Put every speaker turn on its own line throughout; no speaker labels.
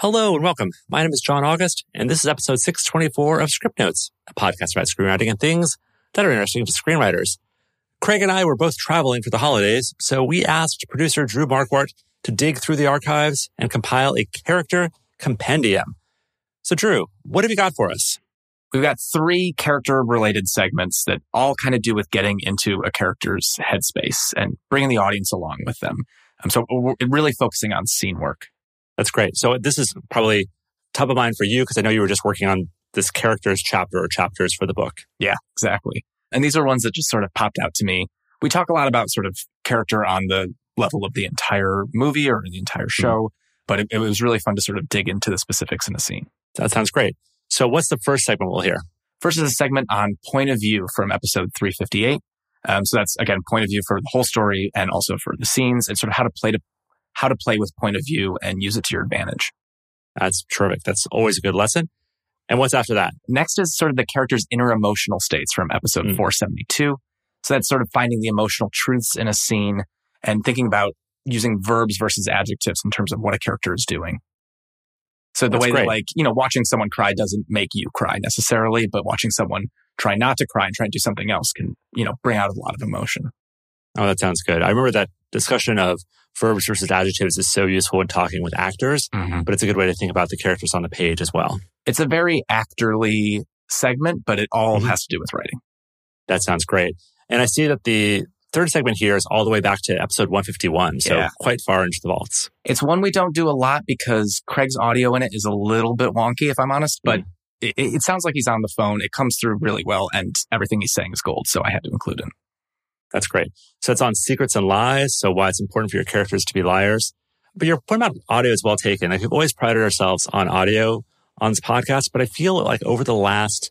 Hello and welcome. My name is John August, and this is episode 624 of Scriptnotes, a podcast about screenwriting and things that are interesting to screenwriters. Craig and I were both traveling for the holidays, so we asked producer Drew Marquardt to dig through the archives and compile a character compendium. So, Drew, what have you got for us?
We've got three character related segments that all kind of do with getting into a character's headspace and bringing the audience along with them. Um, so we're really focusing on scene work.
That's great. So this is probably top of mind for you because I know you were just working on this character's chapter or chapters for the book.
Yeah, exactly. And these are ones that just sort of popped out to me. We talk a lot about sort of character on the level of the entire movie or the entire mm-hmm. show, mm-hmm. but it, it was really fun to sort of dig into the specifics in a scene.
That sounds great. So what's the first segment we'll hear?
First is a segment on point of view from episode 358. Um, so that's again point of view for the whole story and also for the scenes and sort of how to play to how to play with point of view and use it to your advantage.
That's terrific. That's always a good lesson. And what's after that?
Next is sort of the character's inner emotional states from episode mm. 472. So that's sort of finding the emotional truths in a scene and thinking about using verbs versus adjectives in terms of what a character is doing. So the That's way great. that like, you know, watching someone cry doesn't make you cry necessarily, but watching someone try not to cry and try and do something else can, you know, bring out a lot of emotion.
Oh, that sounds good. I remember that discussion of verbs versus adjectives is so useful when talking with actors, mm-hmm. but it's a good way to think about the characters on the page as well.
It's a very actorly segment, but it all mm-hmm. has to do with writing.
That sounds great. And I see that the third segment here is all the way back to episode 151. So yeah. quite far into the vaults.
It's one we don't do a lot because Craig's audio in it is a little bit wonky, if I'm honest, but mm. It, it, sounds like he's on the phone. It comes through really well and everything he's saying is gold. So I had to include it.
That's great. So it's on secrets and lies. So why it's important for your characters to be liars. But your point about audio is well taken. Like we've always prided ourselves on audio on this podcast, but I feel like over the last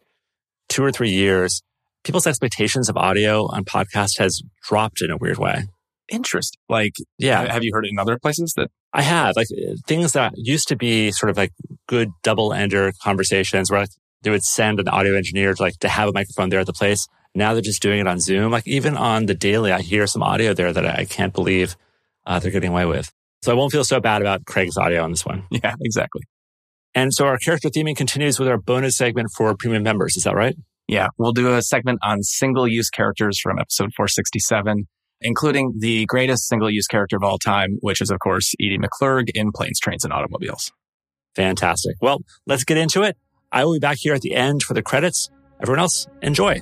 two or three years, people's expectations of audio on podcast has dropped in a weird way.
Interest. Like, yeah. Have you heard it in other places that?
I have. Like things that used to be sort of like good double ender conversations where they would send an audio engineer to like to have a microphone there at the place. Now they're just doing it on Zoom. Like even on the daily, I hear some audio there that I can't believe uh, they're getting away with. So I won't feel so bad about Craig's audio on this one.
Yeah, exactly.
And so our character theming continues with our bonus segment for premium members. Is that right?
Yeah, we'll do a segment on single use characters from episode 467, including the greatest single use character of all time, which is, of course, Edie McClurg in Planes, Trains, and Automobiles.
Fantastic. Well, let's get into it. I will be back here at the end for the credits. Everyone else, enjoy.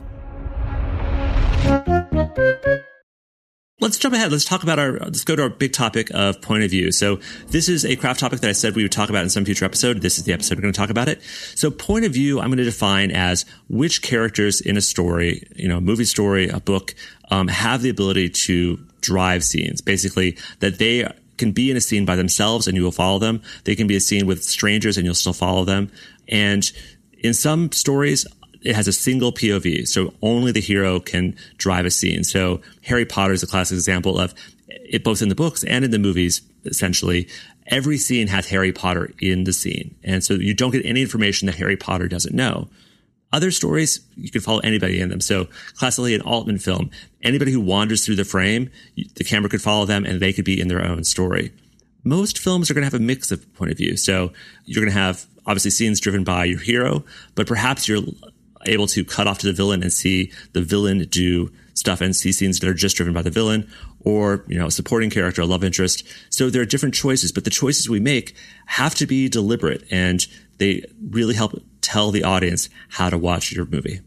Let's jump ahead. Let's talk about our, let's go to our big topic of point of view. So this is a craft topic that I said we would talk about in some future episode. This is the episode we're going to talk about it. So point of view, I'm going to define as which characters in a story, you know, a movie story, a book, um, have the ability to drive scenes. Basically that they can be in a scene by themselves and you will follow them. They can be a scene with strangers and you'll still follow them. And in some stories, it has a single POV, so only the hero can drive a scene. So Harry Potter is a classic example of it, both in the books and in the movies. Essentially, every scene has Harry Potter in the scene, and so you don't get any information that Harry Potter doesn't know. Other stories, you can follow anybody in them. So classically, an Altman film, anybody who wanders through the frame, the camera could follow them, and they could be in their own story. Most films are going to have a mix of point of view. So you're going to have obviously scenes driven by your hero, but perhaps you're able to cut off to the villain and see the villain do stuff and see scenes that are just driven by the villain or, you know, a supporting character, a love interest. So there are different choices, but the choices we make have to be deliberate and they really help tell the audience how to watch your movie.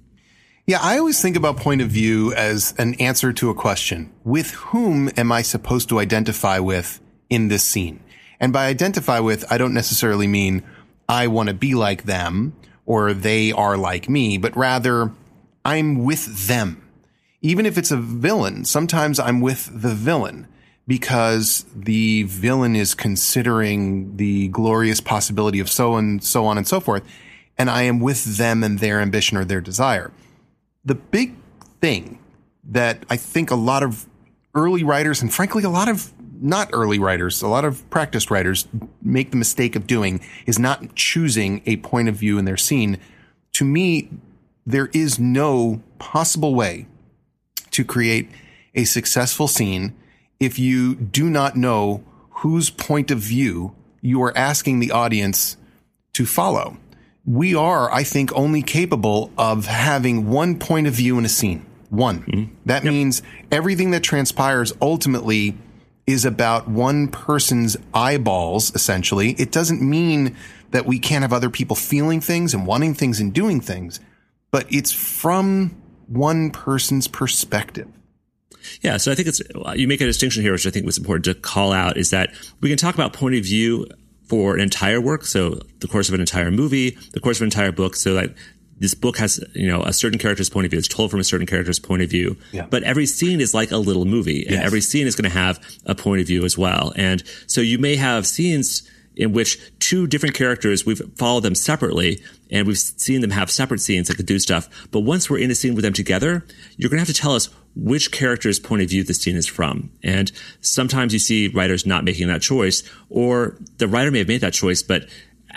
Yeah, I always think about point of view as an answer to a question. With whom am I supposed to identify with in this scene? And by identify with, I don't necessarily mean I want to be like them or they are like me, but rather I'm with them. Even if it's a villain, sometimes I'm with the villain because the villain is considering the glorious possibility of so and so on and so forth. And I am with them and their ambition or their desire. The big thing that I think a lot of early writers and frankly, a lot of not early writers, a lot of practiced writers make the mistake of doing is not choosing a point of view in their scene. To me, there is no possible way to create a successful scene if you do not know whose point of view you are asking the audience to follow. We are, I think, only capable of having one point of view in a scene. One. Mm-hmm. That yep. means everything that transpires ultimately is about one person's eyeballs, essentially. It doesn't mean that we can't have other people feeling things and wanting things and doing things, but it's from one person's perspective.
Yeah, so I think it's you make a distinction here, which I think was important to call out, is that we can talk about point of view for an entire work, so the course of an entire movie, the course of an entire book, so that this book has you know a certain character's point of view. It's told from a certain character's point of view. Yeah. But every scene is like a little movie, and yes. every scene is going to have a point of view as well. And so you may have scenes in which two different characters, we've followed them separately and we've seen them have separate scenes that could do stuff. But once we're in a scene with them together, you're going to have to tell us which character's point of view the scene is from. And sometimes you see writers not making that choice or the writer may have made that choice, but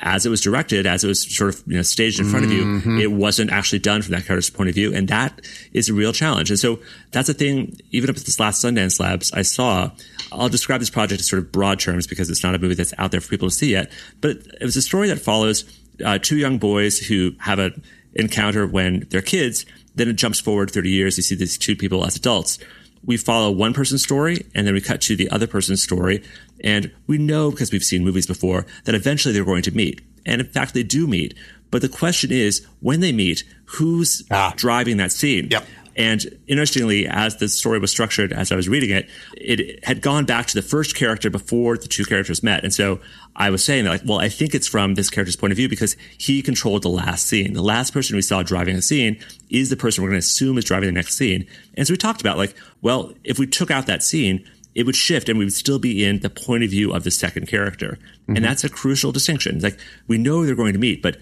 as it was directed, as it was sort of you know, staged in front of you, mm-hmm. it wasn't actually done from that character's point of view. And that is a real challenge. And so that's a thing, even up at this last Sundance Labs, I saw, I'll describe this project in sort of broad terms because it's not a movie that's out there for people to see yet. But it was a story that follows uh, two young boys who have an encounter when they're kids. Then it jumps forward 30 years. You see these two people as adults we follow one person's story and then we cut to the other person's story. And we know because we've seen movies before that eventually they're going to meet. And in fact, they do meet. But the question is, when they meet, who's ah. driving that scene?
Yep.
And interestingly, as the story was structured, as I was reading it, it had gone back to the first character before the two characters met. And so I was saying that, like, well, I think it's from this character's point of view because he controlled the last scene. The last person we saw driving a scene is the person we're going to assume is driving the next scene. And so we talked about, like, well, if we took out that scene, it would shift and we would still be in the point of view of the second character. Mm-hmm. And that's a crucial distinction. Like, we know they're going to meet, but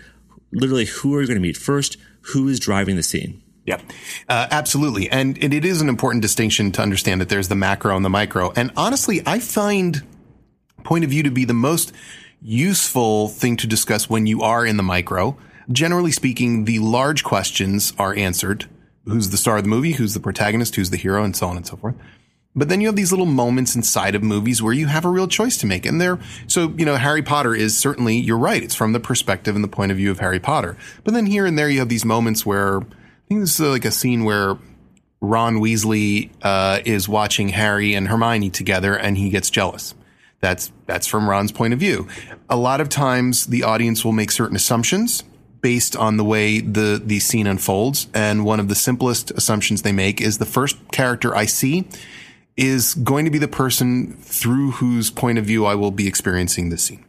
literally, who are you going to meet first? Who is driving the scene?
Yeah, uh, absolutely. And, and it is an important distinction to understand that there's the macro and the micro. And honestly, I find point of view to be the most useful thing to discuss when you are in the micro. Generally speaking, the large questions are answered. Who's the star of the movie? Who's the protagonist? Who's the hero? And so on and so forth. But then you have these little moments inside of movies where you have a real choice to make. And there, so, you know, Harry Potter is certainly, you're right. It's from the perspective and the point of view of Harry Potter. But then here and there you have these moments where think this is like a scene where Ron Weasley uh, is watching Harry and Hermione together, and he gets jealous. That's that's from Ron's point of view. A lot of times, the audience will make certain assumptions based on the way the the scene unfolds, and one of the simplest assumptions they make is the first character I see is going to be the person through whose point of view I will be experiencing the scene.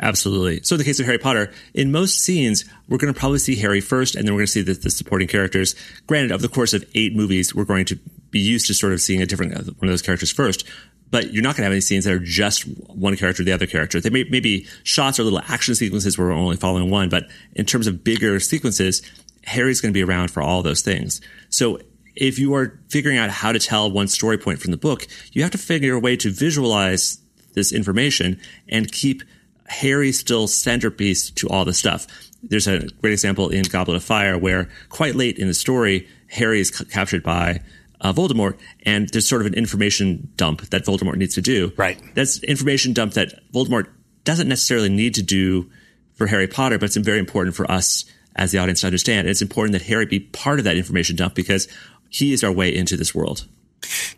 Absolutely. So in the case of Harry Potter, in most scenes, we're going to probably see Harry first, and then we're going to see the, the, supporting characters. Granted, over the course of eight movies, we're going to be used to sort of seeing a different uh, one of those characters first. But you're not going to have any scenes that are just one character, or the other character. They may, may be shots or little action sequences where we're only following one, but in terms of bigger sequences, Harry's going to be around for all those things. So if you are figuring out how to tell one story point from the book, you have to figure a way to visualize this information and keep Harry still centerpiece to all the stuff. There's a great example in Goblet of Fire where quite late in the story, Harry is c- captured by uh, Voldemort, and there's sort of an information dump that Voldemort needs to do.
Right.
That's information dump that Voldemort doesn't necessarily need to do for Harry Potter, but it's very important for us as the audience to understand. And it's important that Harry be part of that information dump because he is our way into this world.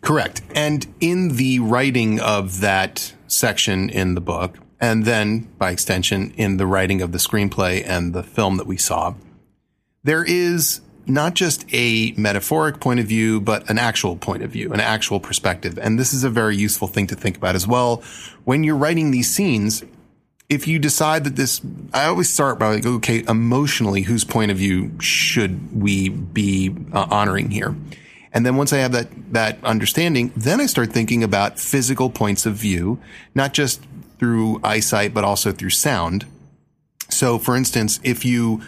Correct. And in the writing of that section in the book, and then by extension in the writing of the screenplay and the film that we saw, there is not just a metaphoric point of view, but an actual point of view, an actual perspective. And this is a very useful thing to think about as well. When you're writing these scenes, if you decide that this, I always start by like, okay, emotionally, whose point of view should we be uh, honoring here? And then once I have that, that understanding, then I start thinking about physical points of view, not just through eyesight, but also through sound. So, for instance, if you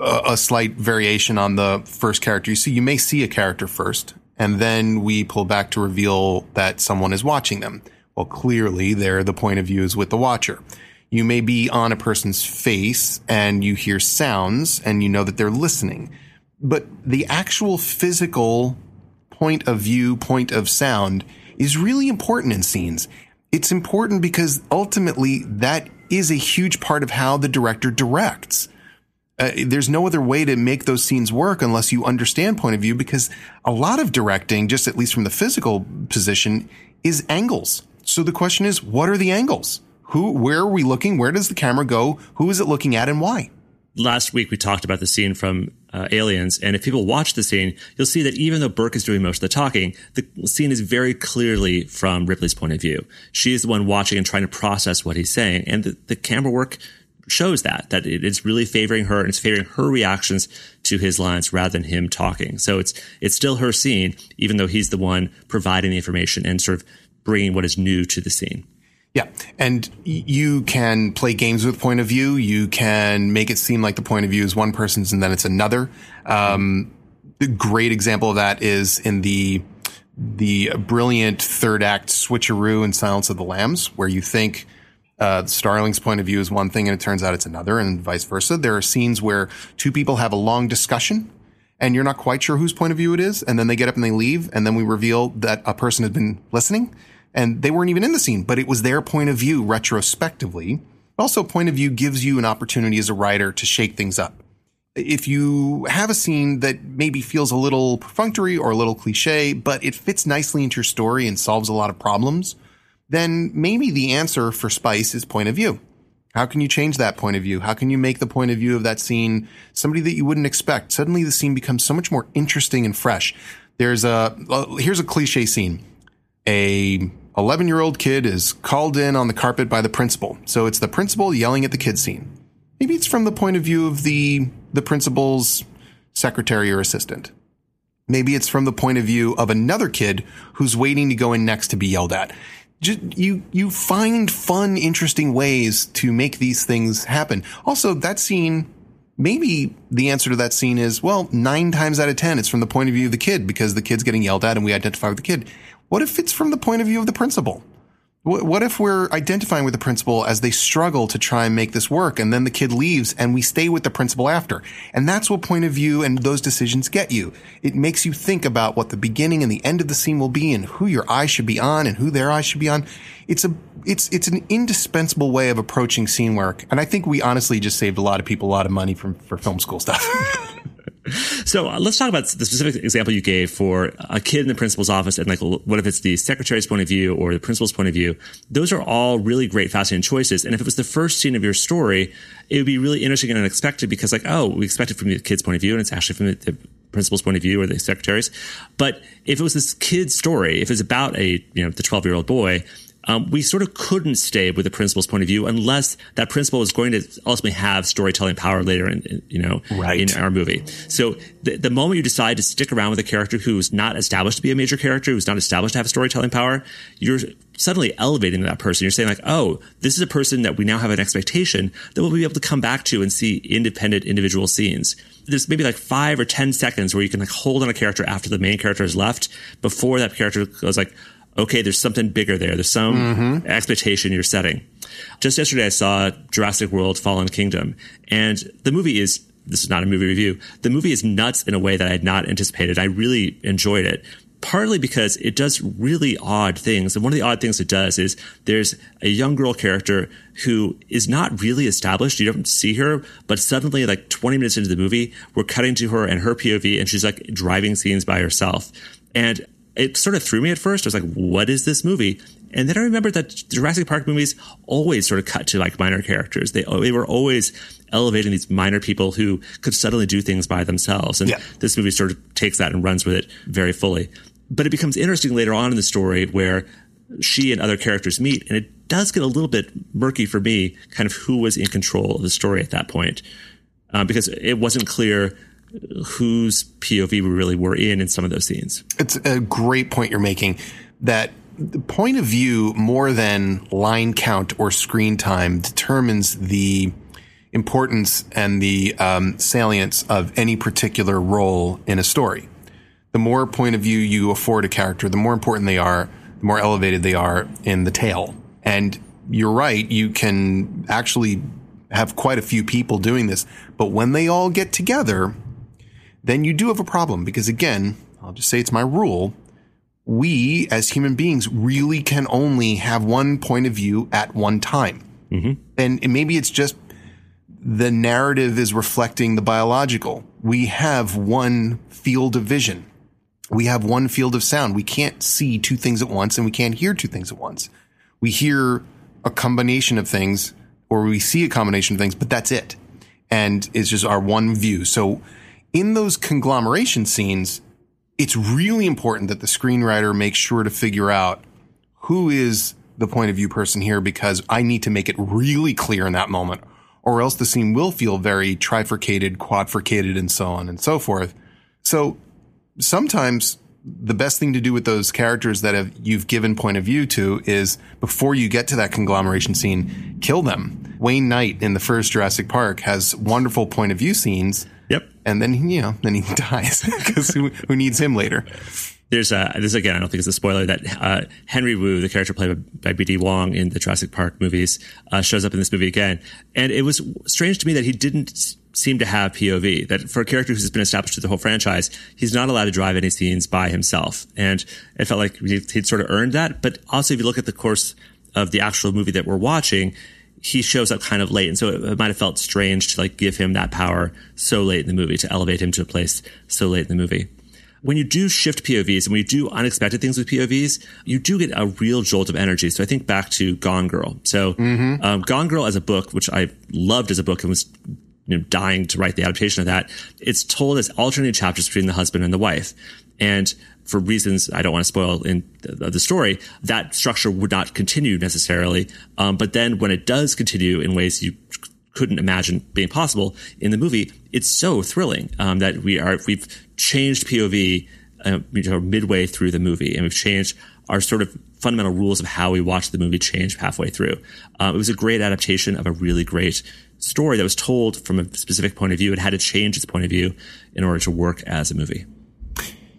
uh, a slight variation on the first character you see, you may see a character first, and then we pull back to reveal that someone is watching them. Well, clearly, there the point of view is with the watcher. You may be on a person's face and you hear sounds and you know that they're listening. But the actual physical point of view, point of sound is really important in scenes it's important because ultimately that is a huge part of how the director directs. Uh, there's no other way to make those scenes work unless you understand point of view because a lot of directing, just at least from the physical position, is angles. So the question is, what are the angles? Who, where are we looking? Where does the camera go? Who is it looking at and why?
Last week we talked about the scene from uh, Aliens, and if people watch the scene, you'll see that even though Burke is doing most of the talking, the scene is very clearly from Ripley's point of view. She is the one watching and trying to process what he's saying, and the, the camera work shows that that it's really favoring her and it's favoring her reactions to his lines rather than him talking. So it's it's still her scene, even though he's the one providing the information and sort of bringing what is new to the scene.
Yeah. And you can play games with point of view. You can make it seem like the point of view is one person's and then it's another. Um, great example of that is in the, the brilliant third act switcheroo in Silence of the Lambs, where you think, uh, Starling's point of view is one thing and it turns out it's another and vice versa. There are scenes where two people have a long discussion and you're not quite sure whose point of view it is. And then they get up and they leave. And then we reveal that a person has been listening and they weren't even in the scene, but it was their point of view retrospectively. Also, point of view gives you an opportunity as a writer to shake things up. If you have a scene that maybe feels a little perfunctory or a little cliche, but it fits nicely into your story and solves a lot of problems, then maybe the answer for Spice is point of view. How can you change that point of view? How can you make the point of view of that scene somebody that you wouldn't expect? Suddenly the scene becomes so much more interesting and fresh. There's a, here's a cliche scene. A 11 year old kid is called in on the carpet by the principal. So it's the principal yelling at the kid scene. Maybe it's from the point of view of the, the principal's secretary or assistant. Maybe it's from the point of view of another kid who's waiting to go in next to be yelled at. Just, you, you find fun, interesting ways to make these things happen. Also, that scene, maybe the answer to that scene is, well, nine times out of 10, it's from the point of view of the kid because the kid's getting yelled at and we identify with the kid. What if it's from the point of view of the principal? What if we're identifying with the principal as they struggle to try and make this work and then the kid leaves and we stay with the principal after? And that's what point of view and those decisions get you. It makes you think about what the beginning and the end of the scene will be and who your eye should be on and who their eye should be on. It's a, it's, it's an indispensable way of approaching scene work. And I think we honestly just saved a lot of people a lot of money from, for film school stuff.
So uh, let's talk about the specific example you gave for a kid in the principal's office and like what if it's the secretary's point of view or the principal's point of view. Those are all really great, fascinating choices. And if it was the first scene of your story, it would be really interesting and unexpected because like, oh, we expect it from the kid's point of view and it's actually from the, principal's point of view or the secretary's. But if it was this kid's story, if it's about a, you know, the 12 year old boy, um, we sort of couldn't stay with the principal's point of view unless that principal was going to ultimately have storytelling power later in, you know
right.
in our movie. So the, the moment you decide to stick around with a character who's not established to be a major character, who's not established to have storytelling power, you're suddenly elevating that person. You're saying like, oh, this is a person that we now have an expectation that we'll be able to come back to and see independent individual scenes. There's maybe like five or 10 seconds where you can like hold on a character after the main character has left before that character goes like, okay, there's something bigger there. There's some mm-hmm. expectation you're setting. Just yesterday, I saw Jurassic World Fallen Kingdom, and the movie is this is not a movie review. The movie is nuts in a way that I had not anticipated. I really enjoyed it. Partly because it does really odd things. And one of the odd things it does is there's a young girl character who is not really established. You don't see her, but suddenly, like 20 minutes into the movie, we're cutting to her and her POV, and she's like driving scenes by herself. And it sort of threw me at first. I was like, what is this movie? And then I remembered that Jurassic Park movies always sort of cut to like minor characters. They, they were always elevating these minor people who could suddenly do things by themselves. And yeah. this movie sort of takes that and runs with it very fully. But it becomes interesting later on in the story where she and other characters meet. And it does get a little bit murky for me, kind of who was in control of the story at that point. Um, because it wasn't clear whose POV we really were in in some of those scenes.
It's a great point you're making that the point of view more than line count or screen time determines the importance and the um, salience of any particular role in a story. The more point of view you afford a character, the more important they are, the more elevated they are in the tale. And you're right, you can actually have quite a few people doing this, but when they all get together, then you do have a problem because again, I'll just say it's my rule. we as human beings really can only have one point of view at one time. Mm-hmm. And maybe it's just the narrative is reflecting the biological. We have one field of vision. We have one field of sound. We can't see two things at once and we can't hear two things at once. We hear a combination of things or we see a combination of things, but that's it. And it's just our one view. So in those conglomeration scenes, it's really important that the screenwriter makes sure to figure out who is the point of view person here because I need to make it really clear in that moment or else the scene will feel very trifurcated, quadrificated, and so on and so forth. So sometimes the best thing to do with those characters that have you've given point of view to is before you get to that conglomeration scene, kill them. Wayne Knight in the first Jurassic Park has wonderful point of view scenes.
Yep.
And then, you know, then he dies because who, who needs him later?
there's a, this again, I don't think it's a spoiler that uh, Henry Wu, the character played by, BD Wong in the Jurassic Park movies, uh, shows up in this movie again. And it was strange to me that he didn't seem to have POV, that for a character who's been established through the whole franchise, he's not allowed to drive any scenes by himself. And it felt like he'd sort of earned that. But also, if you look at the course of the actual movie that we're watching, he shows up kind of late. And so it, it might have felt strange to like give him that power so late in the movie, to elevate him to a place so late in the movie when you do shift POVs and when you do unexpected things with POVs, you do get a real jolt of energy. So I think back to Gone Girl. So mm-hmm. um, Gone Girl as a book, which I loved as a book and was you know, dying to write the adaptation of that. It's told as alternating chapters between the husband and the wife. And for reasons I don't want to spoil in the, the story, that structure would not continue necessarily. Um, but then when it does continue in ways you couldn't imagine being possible in the movie, it's so thrilling um, that we are we've changed POV uh, midway through the movie, and we've changed our sort of fundamental rules of how we watch the movie change halfway through. Um, it was a great adaptation of a really great story that was told from a specific point of view. It had to change its point of view in order to work as a movie.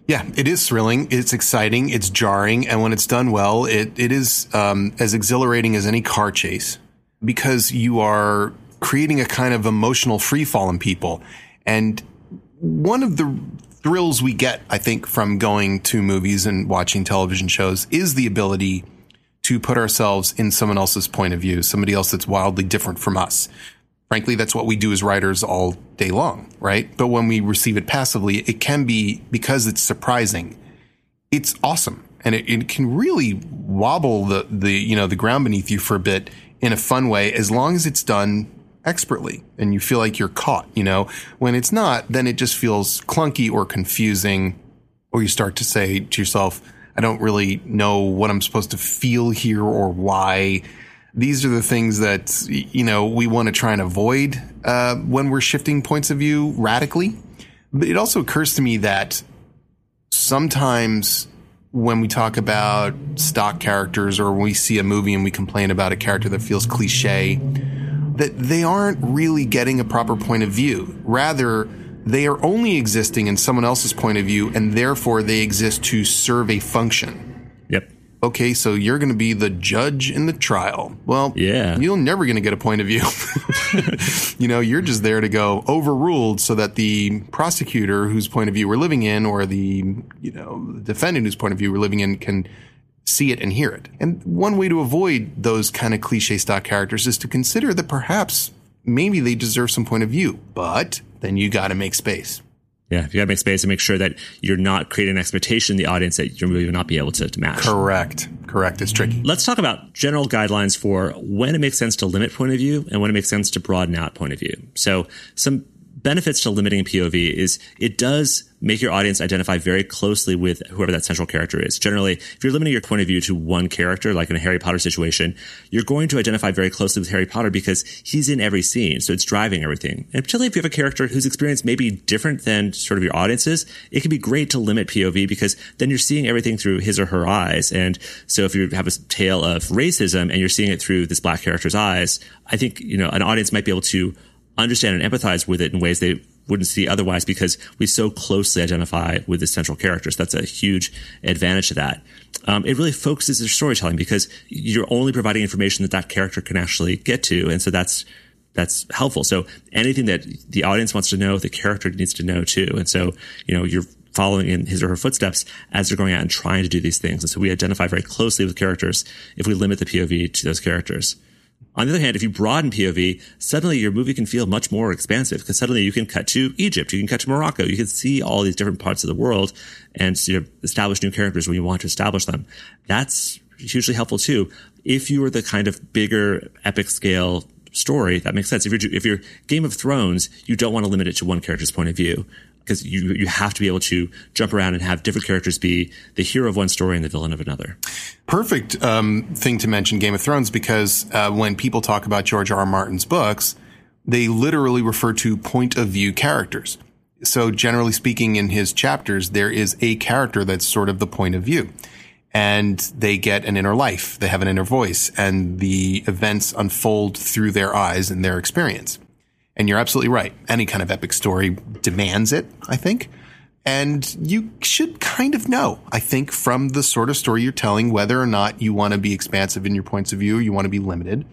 Yeah, it is thrilling. It's exciting. It's jarring, and when it's done well, it it is um, as exhilarating as any car chase because you are creating a kind of emotional free fall in people. And one of the thrills we get, I think, from going to movies and watching television shows is the ability to put ourselves in someone else's point of view, somebody else that's wildly different from us. Frankly, that's what we do as writers all day long, right? But when we receive it passively, it can be because it's surprising. It's awesome. And it, it can really wobble the, the, you know, the ground beneath you for a bit in a fun way, as long as it's done expertly and you feel like you're caught, you know? When it's not, then it just feels clunky or confusing, or you start to say to yourself, I don't really know what I'm supposed to feel here or why. These are the things that, you know, we want to try and avoid uh, when we're shifting points of view radically. But it also occurs to me that sometimes when we talk about stock characters or when we see a movie and we complain about a character that feels cliche, that they aren't really getting a proper point of view. Rather, they are only existing in someone else's point of view, and therefore they exist to serve a function. Okay, so you're going to be the judge in the trial. Well,
yeah,
you're never going to get a point of view. you know, you're just there to go overruled so that the prosecutor whose point of view we're living in, or the you know defendant whose point of view we're living in, can see it and hear it. And one way to avoid those kind of cliche stock characters is to consider that perhaps maybe they deserve some point of view, but then you got to make space.
Yeah, you got to make space and make sure that you're not creating an expectation in the audience that you're really not be able to, to match.
Correct. Correct. It's tricky.
Let's talk about general guidelines for when it makes sense to limit point of view and when it makes sense to broaden out point of view. So some benefits to limiting POV is it does make your audience identify very closely with whoever that central character is. Generally, if you're limiting your point of view to one character, like in a Harry Potter situation, you're going to identify very closely with Harry Potter because he's in every scene. So it's driving everything. And particularly if you have a character whose experience may be different than sort of your audience's, it can be great to limit POV because then you're seeing everything through his or her eyes. And so if you have a tale of racism and you're seeing it through this black character's eyes, I think, you know, an audience might be able to understand and empathize with it in ways they wouldn't see otherwise because we so closely identify with the central characters. That's a huge advantage to that. Um, it really focuses your storytelling because you're only providing information that that character can actually get to. And so that's, that's helpful. So anything that the audience wants to know, the character needs to know too. And so, you know, you're following in his or her footsteps as they're going out and trying to do these things. And so we identify very closely with characters if we limit the POV to those characters. On the other hand, if you broaden POV, suddenly your movie can feel much more expansive because suddenly you can cut to Egypt, you can cut to Morocco, you can see all these different parts of the world and you know, establish new characters when you want to establish them. That's hugely helpful too. If you are the kind of bigger epic scale story, that makes sense. If you're, if you're Game of Thrones, you don't want to limit it to one character's point of view because you you have to be able to jump around and have different characters be the hero of one story and the villain of another.
Perfect um, thing to mention Game of Thrones because uh, when people talk about George R. R. Martin's books, they literally refer to point of view characters. So generally speaking, in his chapters, there is a character that's sort of the point of view. And they get an inner life. They have an inner voice and the events unfold through their eyes and their experience. And you're absolutely right. Any kind of epic story demands it, I think. And you should kind of know, I think, from the sort of story you're telling, whether or not you want to be expansive in your points of view, or you want to be limited.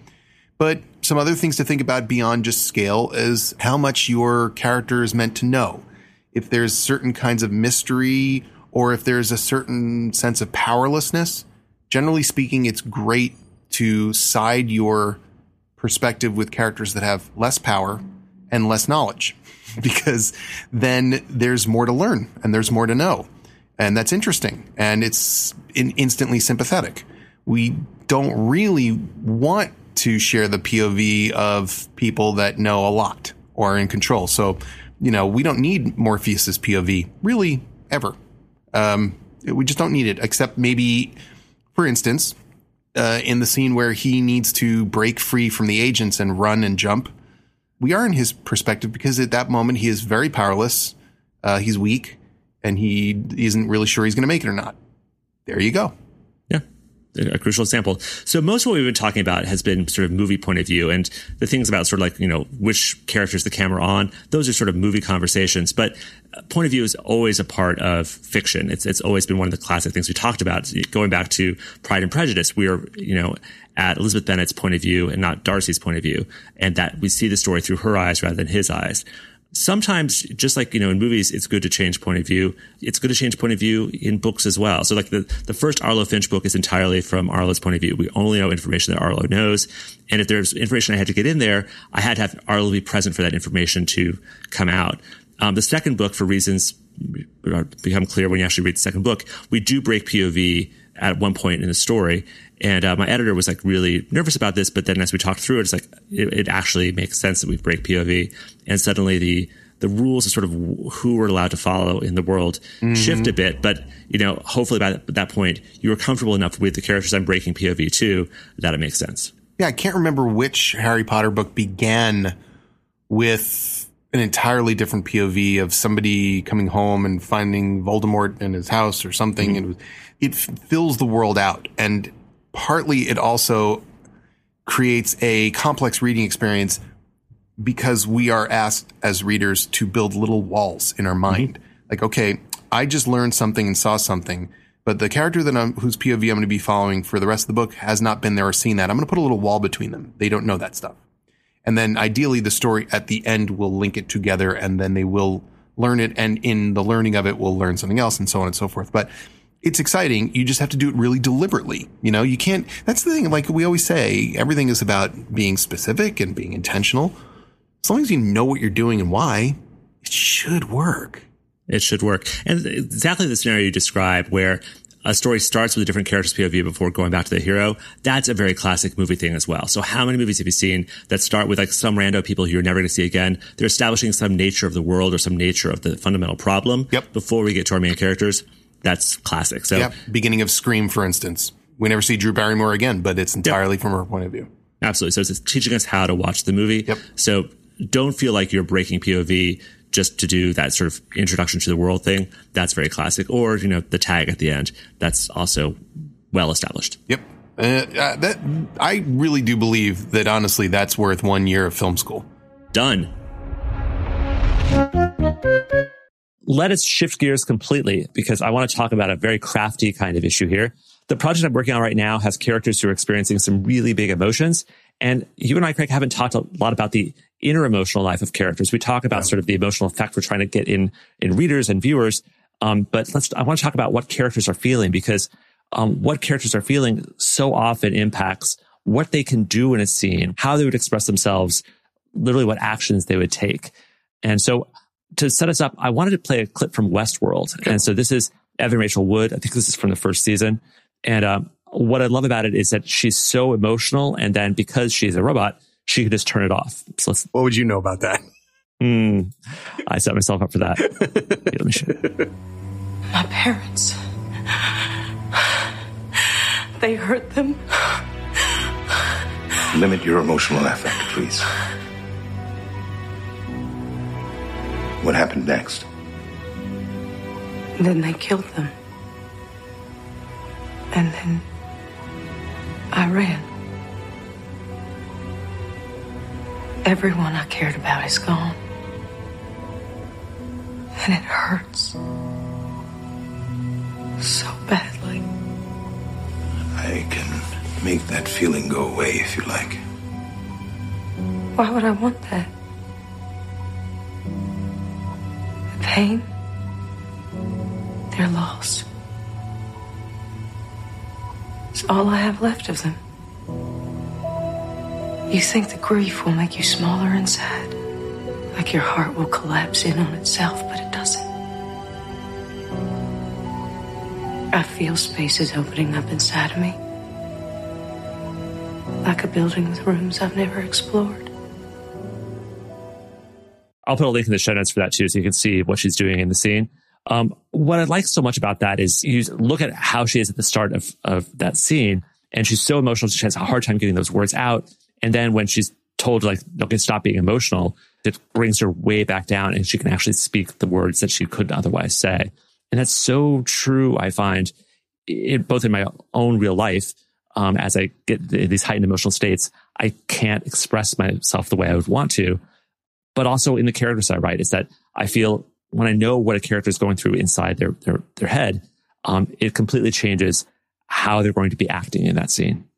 But some other things to think about beyond just scale is how much your character is meant to know. If there's certain kinds of mystery or if there's a certain sense of powerlessness, generally speaking, it's great to side your perspective with characters that have less power and less knowledge because then there's more to learn and there's more to know. And that's interesting. And it's in instantly sympathetic. We don't really want to share the POV of people that know a lot or are in control. So, you know, we don't need Morpheus's POV really ever. Um, we just don't need it, except maybe, for instance, uh, in the scene where he needs to break free from the agents and run and jump we are in his perspective because at that moment he is very powerless. Uh, he's weak and he isn't really sure he's going to make it or not. There you go.
A crucial example. So most of what we've been talking about has been sort of movie point of view and the things about sort of like, you know, which characters the camera on. Those are sort of movie conversations, but uh, point of view is always a part of fiction. It's, it's always been one of the classic things we talked about. Going back to Pride and Prejudice, we are, you know, at Elizabeth Bennet's point of view and not Darcy's point of view, and that we see the story through her eyes rather than his eyes. Sometimes, just like, you know, in movies, it's good to change point of view. It's good to change point of view in books as well. So like the, the first Arlo Finch book is entirely from Arlo's point of view. We only know information that Arlo knows. And if there's information I had to get in there, I had to have Arlo be present for that information to come out. Um, the second book, for reasons become clear when you actually read the second book, we do break POV at one point in the story. And uh, my editor was like really nervous about this, but then as we talked through it, it's like it, it actually makes sense that we break POV, and suddenly the the rules of sort of who we're allowed to follow in the world mm-hmm. shift a bit. But you know, hopefully by that point, you are comfortable enough with the characters I'm breaking POV to that it makes sense.
Yeah, I can't remember which Harry Potter book began with an entirely different POV of somebody coming home and finding Voldemort in his house or something. Mm-hmm. It, it fills the world out and partly it also creates a complex reading experience because we are asked as readers to build little walls in our mind. Mm-hmm. Like, okay, I just learned something and saw something, but the character that I'm, whose POV I'm going to be following for the rest of the book has not been there or seen that. I'm going to put a little wall between them. They don't know that stuff. And then ideally the story at the end will link it together and then they will learn it. And in the learning of it, we'll learn something else and so on and so forth. But it's exciting. You just have to do it really deliberately. You know, you can't, that's the thing. Like we always say, everything is about being specific and being intentional. As long as you know what you're doing and why, it should work.
It should work. And exactly the scenario you describe where a story starts with a different character's POV before going back to the hero. That's a very classic movie thing as well. So how many movies have you seen that start with like some random people who you're never going to see again? They're establishing some nature of the world or some nature of the fundamental problem
yep.
before we get to our main characters that's classic. So,
yeah, beginning of Scream, for instance, we never see Drew Barrymore again, but it's entirely yep. from her point of view.
Absolutely. So it's teaching us how to watch the movie.
Yep.
So don't feel like you're breaking POV just to do that sort of introduction to the world thing. That's very classic. Or, you know, the tag at the end. That's also well established.
Yep. Uh, uh, that I really do believe that honestly, that's worth one year of film school.
Done let us shift gears completely because I want to talk about a very crafty kind of issue here. The project I'm working on right now has characters who are experiencing some really big emotions. And you and I, Craig, haven't talked a lot about the inner emotional life of characters. We talk about sort of the emotional effect we're trying to get in, in readers and viewers. Um, but let's, I want to talk about what characters are feeling because um, what characters are feeling so often impacts what they can do in a scene, how they would express themselves, literally what actions they would take. And so to set us up, I wanted to play a clip from Westworld. Okay. And so this is Evan Rachel Wood. I think this is from the first season. And um, what I love about it is that she's so emotional. And then because she's a robot, she can just turn it off.
So what would you know about that?
Mm, I set myself up for that. let me show
My parents. They hurt them.
Limit your emotional affect, please. What happened next?
Then they killed them. And then I ran. Everyone I cared about is gone. And it hurts. So badly.
I can make that feeling go away if you like.
Why would I want that? Pain? They're lost. It's all I have left of them. You think the grief will make you smaller and sad? Like your heart will collapse in on itself, but it doesn't. I feel spaces opening up inside of me. Like a building with rooms I've never explored.
I'll put a link in the show notes for that too, so you can see what she's doing in the scene. Um, what I like so much about that is you look at how she is at the start of, of that scene, and she's so emotional. She has a hard time getting those words out. And then when she's told like, okay, stop being emotional, it brings her way back down and she can actually speak the words that she couldn't otherwise say. And that's so true, I find, it, both in my own real life, um, as I get these heightened emotional states, I can't express myself the way I would want to. But also in the character side, right? Is that I feel when I know what a character is going through inside their their, their head, um, it completely changes how they're going to be acting in that scene.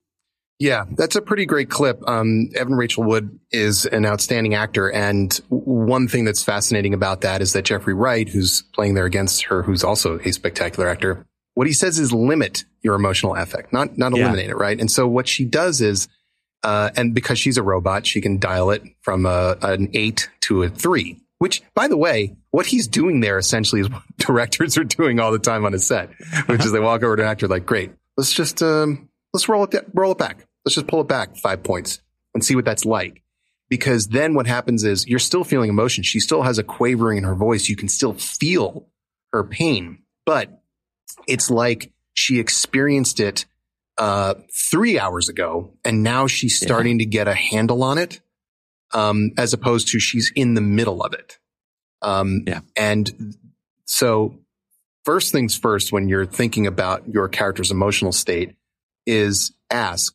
Yeah, that's a pretty great clip. Um, Evan Rachel Wood is an outstanding actor. And one thing that's fascinating about that is that Jeffrey Wright, who's playing there against her, who's also a spectacular actor, what he says is limit your emotional affect, not, not eliminate yeah. it, right? And so what she does is, uh, and because she's a robot, she can dial it from a, an eight to a three, which by the way, what he's doing there essentially is what directors are doing all the time on a set, which is they walk over to an actor like, great, let's just, um, let's roll it, roll it back. Let's just pull it back five points and see what that's like. Because then what happens is you're still feeling emotion. She still has a quavering in her voice. You can still feel her pain, but it's like she experienced it uh, three hours ago, and now she's starting yeah. to get a handle on it, um, as opposed to she's in the middle of it. Um, yeah. And so, first things first, when you're thinking about your character's emotional state, is ask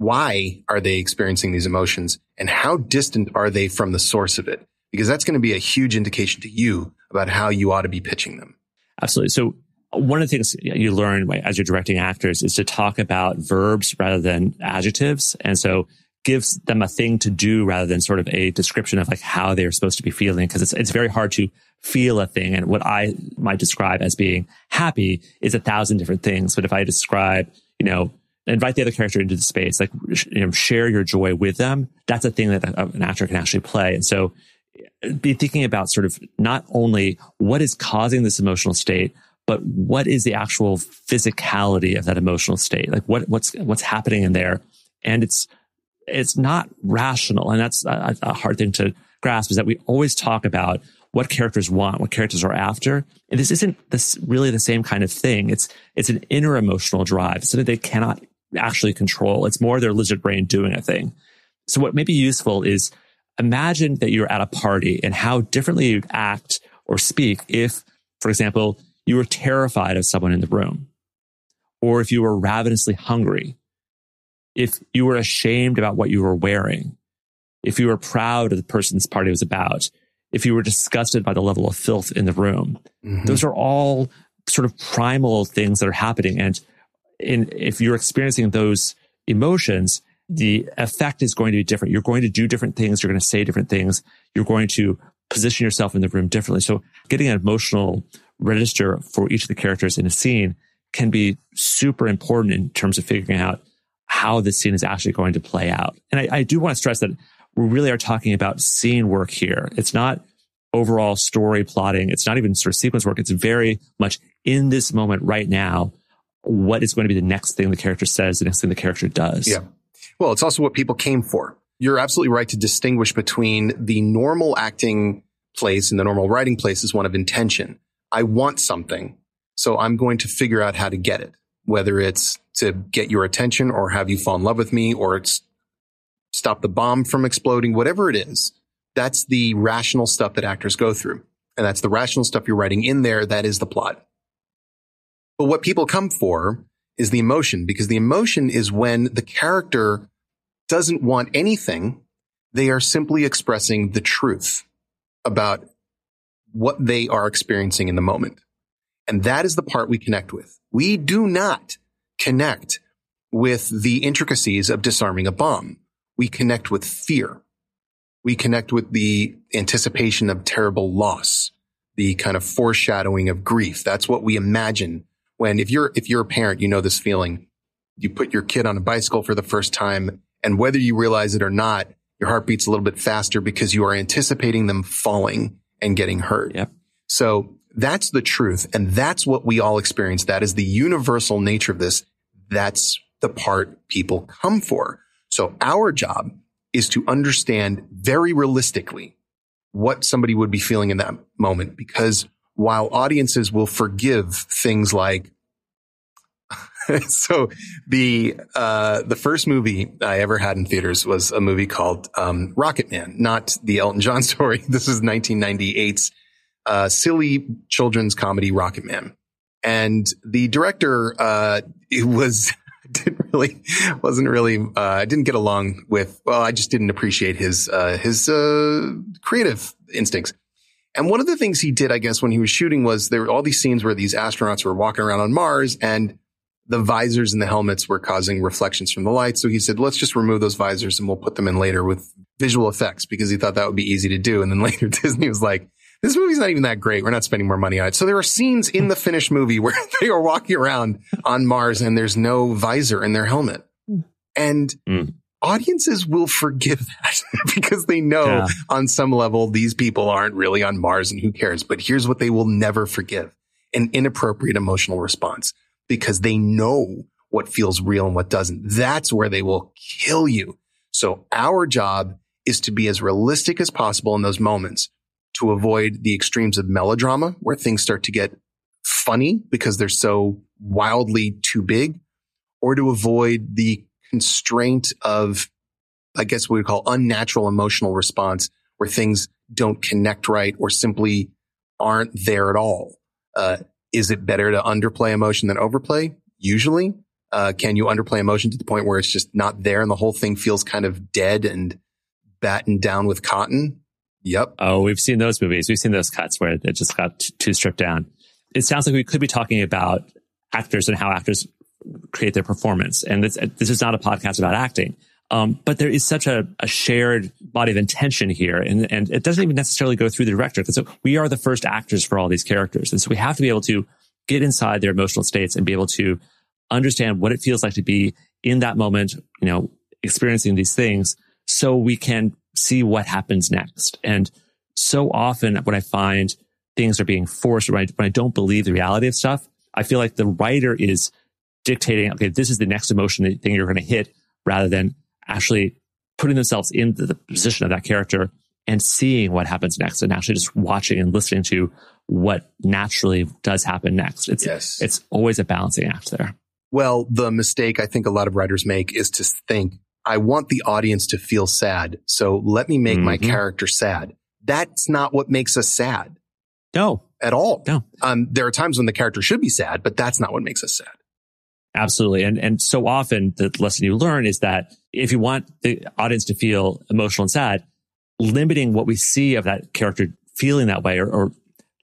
why are they experiencing these emotions and how distant are they from the source of it? Because that's going to be a huge indication to you about how you ought to be pitching them.
Absolutely. So one of the things you learn as you're directing actors is to talk about verbs rather than adjectives. And so gives them a thing to do rather than sort of a description of like how they're supposed to be feeling. Cause it's, it's very hard to feel a thing. And what I might describe as being happy is a thousand different things. But if I describe, you know, invite the other character into the space, like, you know, share your joy with them. That's a thing that uh, an actor can actually play. And so uh, be thinking about sort of not only what is causing this emotional state, but what is the actual physicality of that emotional state? Like what, what's, what's happening in there? And it's, it's not rational. And that's a, a hard thing to grasp is that we always talk about what characters want, what characters are after. And this isn't this really the same kind of thing. It's, it's an inner emotional drive, something they cannot actually control. It's more their lizard brain doing a thing. So what may be useful is imagine that you're at a party and how differently you'd act or speak if, for example, you were terrified of someone in the room, or if you were ravenously hungry, if you were ashamed about what you were wearing, if you were proud of the person's party was about, if you were disgusted by the level of filth in the room. Mm-hmm. Those are all sort of primal things that are happening. And in, if you're experiencing those emotions, the effect is going to be different. You're going to do different things. You're going to say different things. You're going to position yourself in the room differently. So getting an emotional register for each of the characters in a scene can be super important in terms of figuring out how the scene is actually going to play out. And I, I do want to stress that we really are talking about scene work here. It's not overall story plotting. It's not even sort of sequence work. It's very much in this moment right now. What is going to be the next thing the character says, the next thing the character does.
Yeah. Well, it's also what people came for. You're absolutely right to distinguish between the normal acting place and the normal writing place is one of intention. I want something. So I'm going to figure out how to get it, whether it's to get your attention or have you fall in love with me or it's stop the bomb from exploding, whatever it is. That's the rational stuff that actors go through. And that's the rational stuff you're writing in there. That is the plot. But what people come for is the emotion because the emotion is when the character doesn't want anything. They are simply expressing the truth about what they are experiencing in the moment. And that is the part we connect with. We do not connect with the intricacies of disarming a bomb. We connect with fear we connect with the anticipation of terrible loss, the kind of foreshadowing of grief. That's what we imagine when, if you're, if you're a parent, you know this feeling. You put your kid on a bicycle for the first time and whether you realize it or not, your heart beats a little bit faster because you are anticipating them falling and getting hurt.
Yep.
So that's the truth. And that's what we all experience. That is the universal nature of this. That's the part people come for. So our job is to understand very realistically what somebody would be feeling in that moment. Because while audiences will forgive things like, so the uh, the first movie I ever had in theaters was a movie called um, Rocket Man, not the Elton John story. This is 1998's uh, silly children's comedy Rocket Man, and the director uh, was didn't really wasn't really uh, I didn't get along with. Well, I just didn't appreciate his uh, his uh, creative instincts. And one of the things he did, I guess, when he was shooting was there were all these scenes where these astronauts were walking around on Mars and the visors and the helmets were causing reflections from the light. So he said, let's just remove those visors and we'll put them in later with visual effects because he thought that would be easy to do. And then later Disney was like, this movie's not even that great. We're not spending more money on it. So there are scenes in the finished movie where they are walking around on Mars and there's no visor in their helmet. And mm. audiences will forgive that because they know yeah. on some level these people aren't really on Mars and who cares. But here's what they will never forgive an inappropriate emotional response because they know what feels real and what doesn't. That's where they will kill you. So our job is to be as realistic as possible in those moments to avoid the extremes of melodrama where things start to get funny because they're so wildly too big or to avoid the constraint of, I guess we call unnatural emotional response where things don't connect right or simply aren't there at all. Uh, is it better to underplay emotion than overplay? Usually. Uh, can you underplay emotion to the point where it's just not there and the whole thing feels kind of dead and battened down with cotton? Yep.
Oh, we've seen those movies. We've seen those cuts where it just got too stripped down. It sounds like we could be talking about actors and how actors create their performance. And this, this is not a podcast about acting. Um, but there is such a, a, shared body of intention here. And, and it doesn't even necessarily go through the director So we are the first actors for all these characters. And so we have to be able to get inside their emotional states and be able to understand what it feels like to be in that moment, you know, experiencing these things so we can see what happens next. And so often when I find things are being forced, when I, when I don't believe the reality of stuff, I feel like the writer is dictating, okay, this is the next emotion thing you're going to hit rather than actually putting themselves in the position of that character and seeing what happens next and actually just watching and listening to what naturally does happen next. It's, yes. it's always a balancing act there.
Well, the mistake I think a lot of writers make is to think I want the audience to feel sad. So let me make mm-hmm. my character sad. That's not what makes us sad.
No.
At all.
No.
Um, there are times when the character should be sad, but that's not what makes us sad.
Absolutely. And, and so often the lesson you learn is that if you want the audience to feel emotional and sad, limiting what we see of that character feeling that way or, or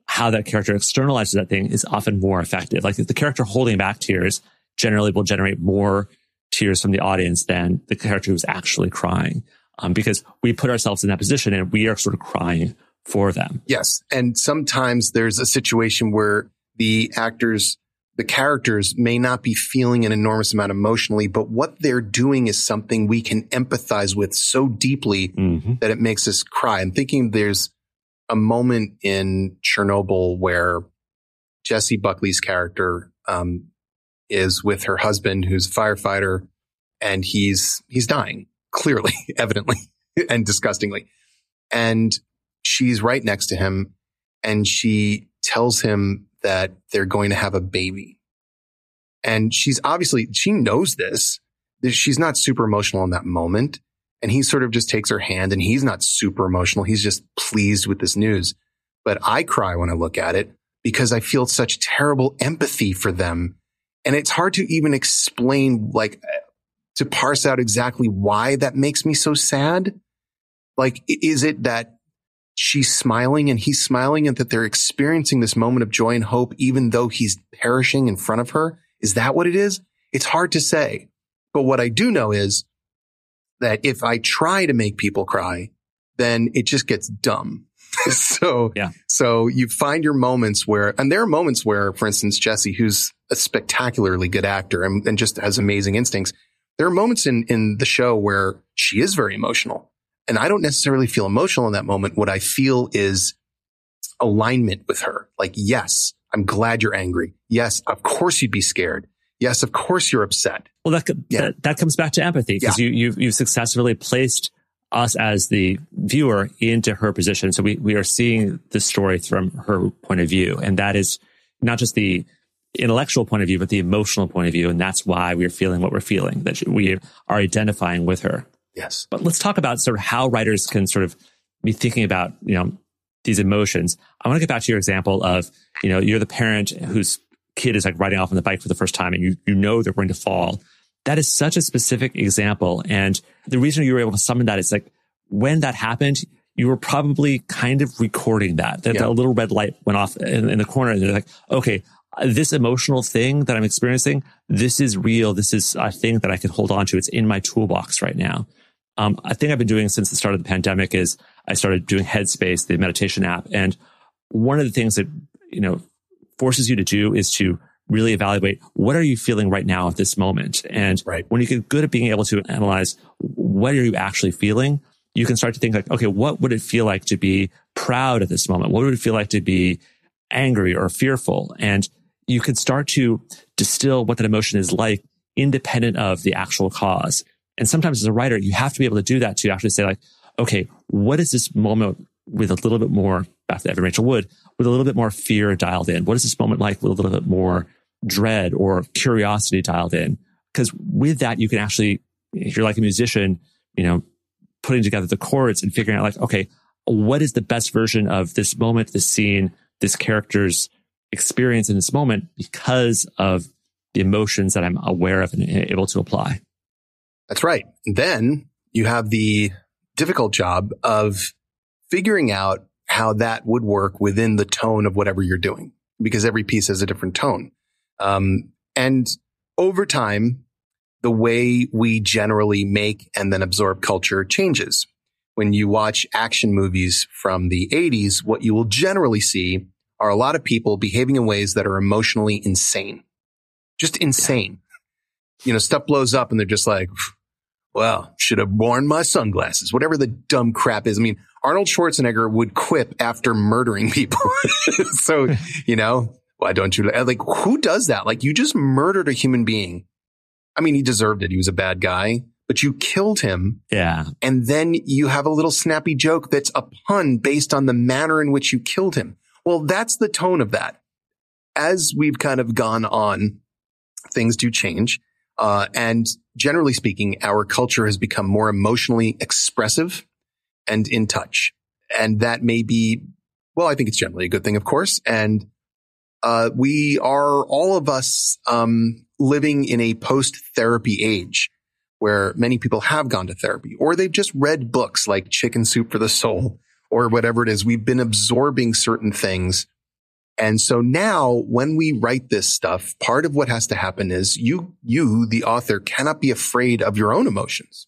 how that character externalizes that thing is often more effective. Like the character holding back tears generally will generate more tears from the audience than the character who's actually crying. Um, because we put ourselves in that position and we are sort of crying for them.
Yes. And sometimes there's a situation where the actors, the characters may not be feeling an enormous amount emotionally, but what they're doing is something we can empathize with so deeply mm-hmm. that it makes us cry. I'm thinking there's a moment in Chernobyl where Jessie Buckley's character um, is with her husband, who's a firefighter, and he's he's dying clearly, evidently, and disgustingly. And she's right next to him and she tells him that they're going to have a baby. And she's obviously, she knows this. She's not super emotional in that moment. And he sort of just takes her hand and he's not super emotional. He's just pleased with this news. But I cry when I look at it because I feel such terrible empathy for them. And it's hard to even explain, like, to parse out exactly why that makes me so sad. Like, is it that she's smiling and he's smiling and that they're experiencing this moment of joy and hope, even though he's perishing in front of her? Is that what it is? It's hard to say. But what I do know is that if I try to make people cry, then it just gets dumb. so, yeah. so you find your moments where, and there are moments where, for instance, Jessie, who's a spectacularly good actor and, and just has amazing instincts. There are moments in, in the show where she is very emotional and I don't necessarily feel emotional in that moment. What I feel is alignment with her. Like, yes, I'm glad you're angry. Yes, of course you'd be scared. Yes, of course you're upset.
Well, that yeah. that, that, comes back to empathy because yeah. you you've, you've successfully placed us as the viewer into her position. So we we are seeing the story from her point of view, and that is not just the intellectual point of view, but the emotional point of view, and that's why we're feeling what we're feeling. That we are identifying with her.
Yes.
But let's talk about sort of how writers can sort of be thinking about, you know, these emotions. I want to get back to your example of, you know, you're the parent whose kid is like riding off on the bike for the first time and you, you know they're going to fall. That is such a specific example. And the reason you were able to summon that is like when that happened, you were probably kind of recording that. That yeah. little red light went off in, in the corner and they're like, okay, this emotional thing that I'm experiencing, this is real. This is a thing that I can hold on to. It's in my toolbox right now um, I think I've been doing since the start of the pandemic is I started doing Headspace, the meditation app. And one of the things that, you know, forces you to do is to really evaluate what are you feeling right now at this moment. And right. when you get good at being able to analyze what are you actually feeling, you can start to think like, okay, what would it feel like to be proud at this moment? What would it feel like to be angry or fearful? And you can start to distill what that emotion is like independent of the actual cause. And sometimes as a writer, you have to be able to do that to actually say like, okay, what is this moment with a little bit more, back to Evan Rachel Wood, with a little bit more fear dialed in? What is this moment like with a little bit more dread or curiosity dialed in? Because with that, you can actually, if you're like a musician, you know, putting together the chords and figuring out like, okay, what is the best version of this moment, this scene, this character's experience in this moment because of the emotions that I'm aware of and able to apply.
That's right. Then you have the difficult job of figuring out how that would work within the tone of whatever you're doing, because every piece has a different tone. Um, and over time, the way we generally make and then absorb culture changes. When you watch action movies from the 80s, what you will generally see are a lot of people behaving in ways that are emotionally insane. Just insane. You know, stuff blows up and they're just like, well, should have worn my sunglasses, whatever the dumb crap is. I mean, Arnold Schwarzenegger would quip after murdering people. so, you know, why don't you uh, like, who does that? Like you just murdered a human being. I mean, he deserved it. He was a bad guy, but you killed him.
Yeah.
And then you have a little snappy joke that's a pun based on the manner in which you killed him. Well, that's the tone of that. As we've kind of gone on, things do change. Uh, and generally speaking, our culture has become more emotionally expressive and in touch. And that may be, well, I think it's generally a good thing, of course. And, uh, we are all of us, um, living in a post therapy age where many people have gone to therapy or they've just read books like Chicken Soup for the Soul or whatever it is. We've been absorbing certain things and so now when we write this stuff, part of what has to happen is you, you, the author cannot be afraid of your own emotions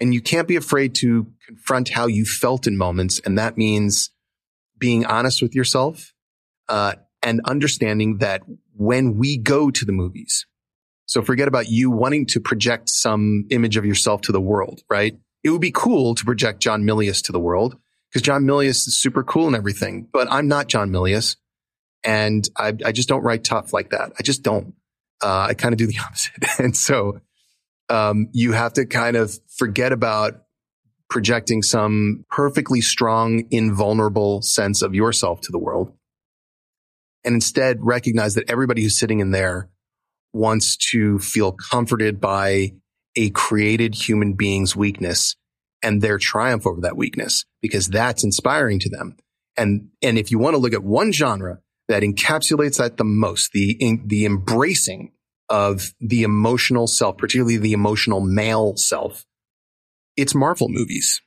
and you can't be afraid to confront how you felt in moments. And that means
being honest with yourself, uh, and understanding that when we go to the movies, so forget about you wanting to project some image of yourself to the world, right? It would be cool to project John Milius to the world because John Milius is super cool and everything, but I'm not John Milius. And I, I just don't write tough like that. I just don't. Uh, I kind of do the opposite. and so, um, you have to kind of forget about projecting some perfectly strong, invulnerable sense of yourself to the world. And instead recognize that everybody who's sitting in there wants to feel comforted by a created human being's weakness and their triumph over that weakness because that's inspiring to them. And, and if you want to look at one genre that encapsulates that the most, the, in, the embracing of the emotional self, particularly the emotional male self, it's Marvel movies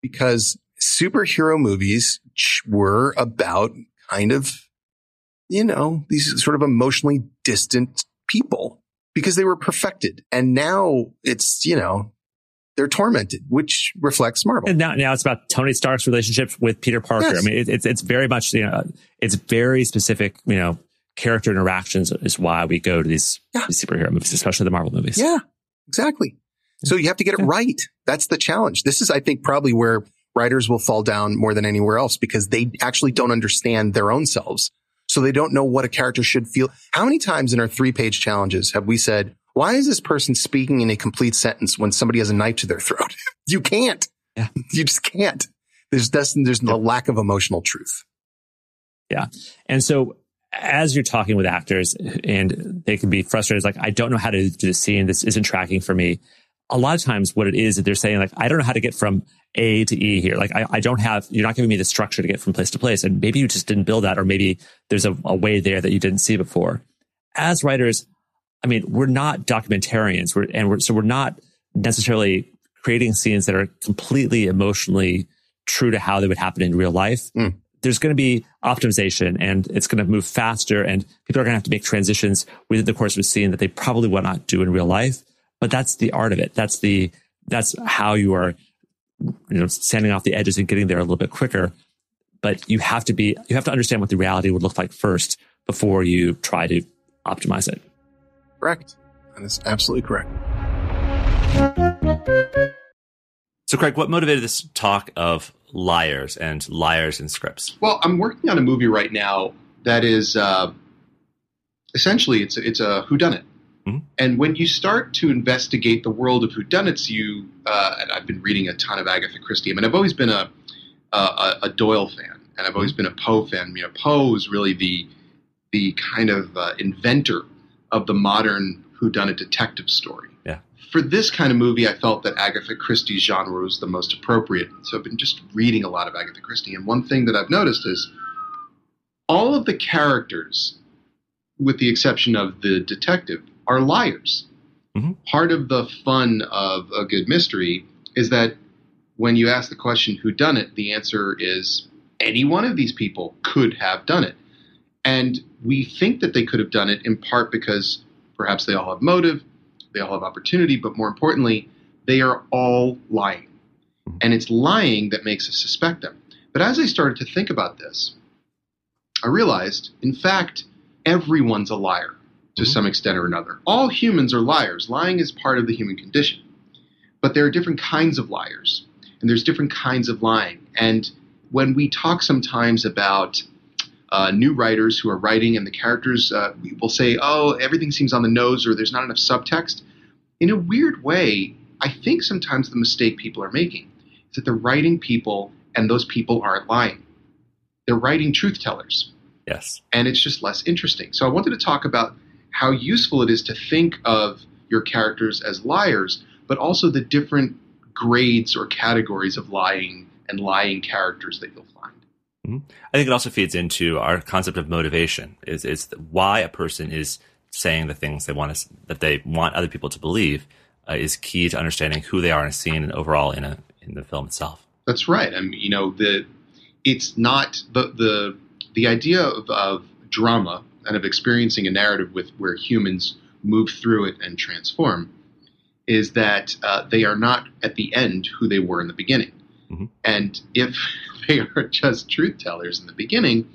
because superhero movies were about kind of, you know, these sort of emotionally distant people because they were perfected. And now it's, you know, they're tormented, which reflects Marvel.
And now, now it's about Tony Stark's relationship with Peter Parker. Yes. I mean, it, it's, it's very much, you know, it's very specific, you know, character interactions is why we go to these, yeah. these superhero movies, especially the Marvel movies.
Yeah, exactly. So you have to get it yeah. right. That's the challenge. This is, I think, probably where writers will fall down more than anywhere else because they actually don't understand their own selves. So they don't know what a character should feel. How many times in our three page challenges have we said, why is this person speaking in a complete sentence when somebody has a knife to their throat? you can't. Yeah. You just can't. There's, there's, there's no lack of emotional truth.
Yeah. And so as you're talking with actors and they can be frustrated, like, I don't know how to do the scene. This isn't tracking for me. A lot of times what it is that they're saying, like, I don't know how to get from A to E here. Like, I, I don't have, you're not giving me the structure to get from place to place. And maybe you just didn't build that, or maybe there's a, a way there that you didn't see before. As writers, I mean, we're not documentarians. We're, and we're, so we're not necessarily creating scenes that are completely emotionally true to how they would happen in real life. Mm. There's going to be optimization and it's going to move faster and people are going to have to make transitions within the course of a scene that they probably would not do in real life. But that's the art of it. That's the, that's how you are, you know, standing off the edges and getting there a little bit quicker. But you have to be, you have to understand what the reality would look like first before you try to optimize it.
Correct. That is absolutely correct.
So, Craig, what motivated this talk of liars and liars in scripts?
Well, I'm working on a movie right now that is uh, essentially it's it's a whodunit. Mm-hmm. And when you start to investigate the world of whodunits, you uh, and I've been reading a ton of Agatha Christie. I mean, I've always been a a, a Doyle fan, and I've always mm-hmm. been a Poe fan. You know, Poe is really the the kind of uh, inventor of the modern whodunit detective story.
Yeah.
For this kind of movie, I felt that Agatha Christie's genre was the most appropriate. So I've been just reading a lot of Agatha Christie, and one thing that I've noticed is all of the characters, with the exception of the detective, are liars. Mm-hmm. Part of the fun of a good mystery is that when you ask the question who done it, the answer is any one of these people could have done it. And we think that they could have done it in part because perhaps they all have motive, they all have opportunity, but more importantly, they are all lying. And it's lying that makes us suspect them. But as I started to think about this, I realized, in fact, everyone's a liar to mm-hmm. some extent or another. All humans are liars. Lying is part of the human condition. But there are different kinds of liars, and there's different kinds of lying. And when we talk sometimes about uh, new writers who are writing, and the characters uh, will say, "Oh, everything seems on the nose," or "There's not enough subtext." In a weird way, I think sometimes the mistake people are making is that they're writing people, and those people aren't lying. They're writing truth tellers.
Yes,
and it's just less interesting. So I wanted to talk about how useful it is to think of your characters as liars, but also the different grades or categories of lying and lying characters that you'll find.
I think it also feeds into our concept of motivation. Is is why a person is saying the things they want to that they want other people to believe uh, is key to understanding who they are in a scene and overall in a in the film itself.
That's right. I mean, you know, the it's not the the the idea of, of drama and of experiencing a narrative with where humans move through it and transform is that uh, they are not at the end who they were in the beginning. Mm-hmm. And if they are just truth tellers in the beginning,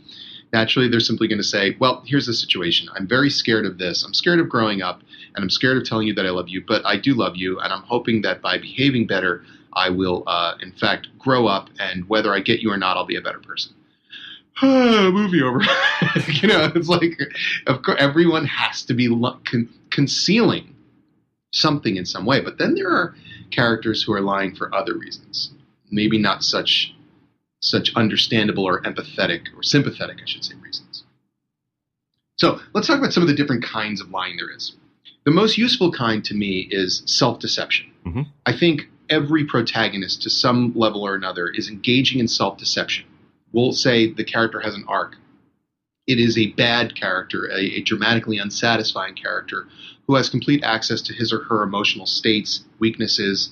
naturally they're simply going to say, Well, here's the situation. I'm very scared of this. I'm scared of growing up, and I'm scared of telling you that I love you, but I do love you, and I'm hoping that by behaving better, I will, uh, in fact, grow up, and whether I get you or not, I'll be a better person. movie over. you know, it's like, of course, everyone has to be con- concealing something in some way. But then there are characters who are lying for other reasons, maybe not such such understandable or empathetic or sympathetic, I should say, reasons. So let's talk about some of the different kinds of lying there is. The most useful kind to me is self deception. Mm-hmm. I think every protagonist, to some level or another, is engaging in self deception. We'll say the character has an arc. It is a bad character, a, a dramatically unsatisfying character who has complete access to his or her emotional states, weaknesses,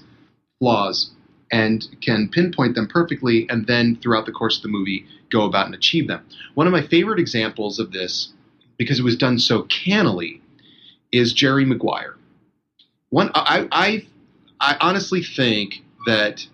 flaws, and can pinpoint them perfectly, and then throughout the course of the movie, go about and achieve them. One of my favorite examples of this, because it was done so cannily, is Jerry Maguire. One, I, I, I honestly think that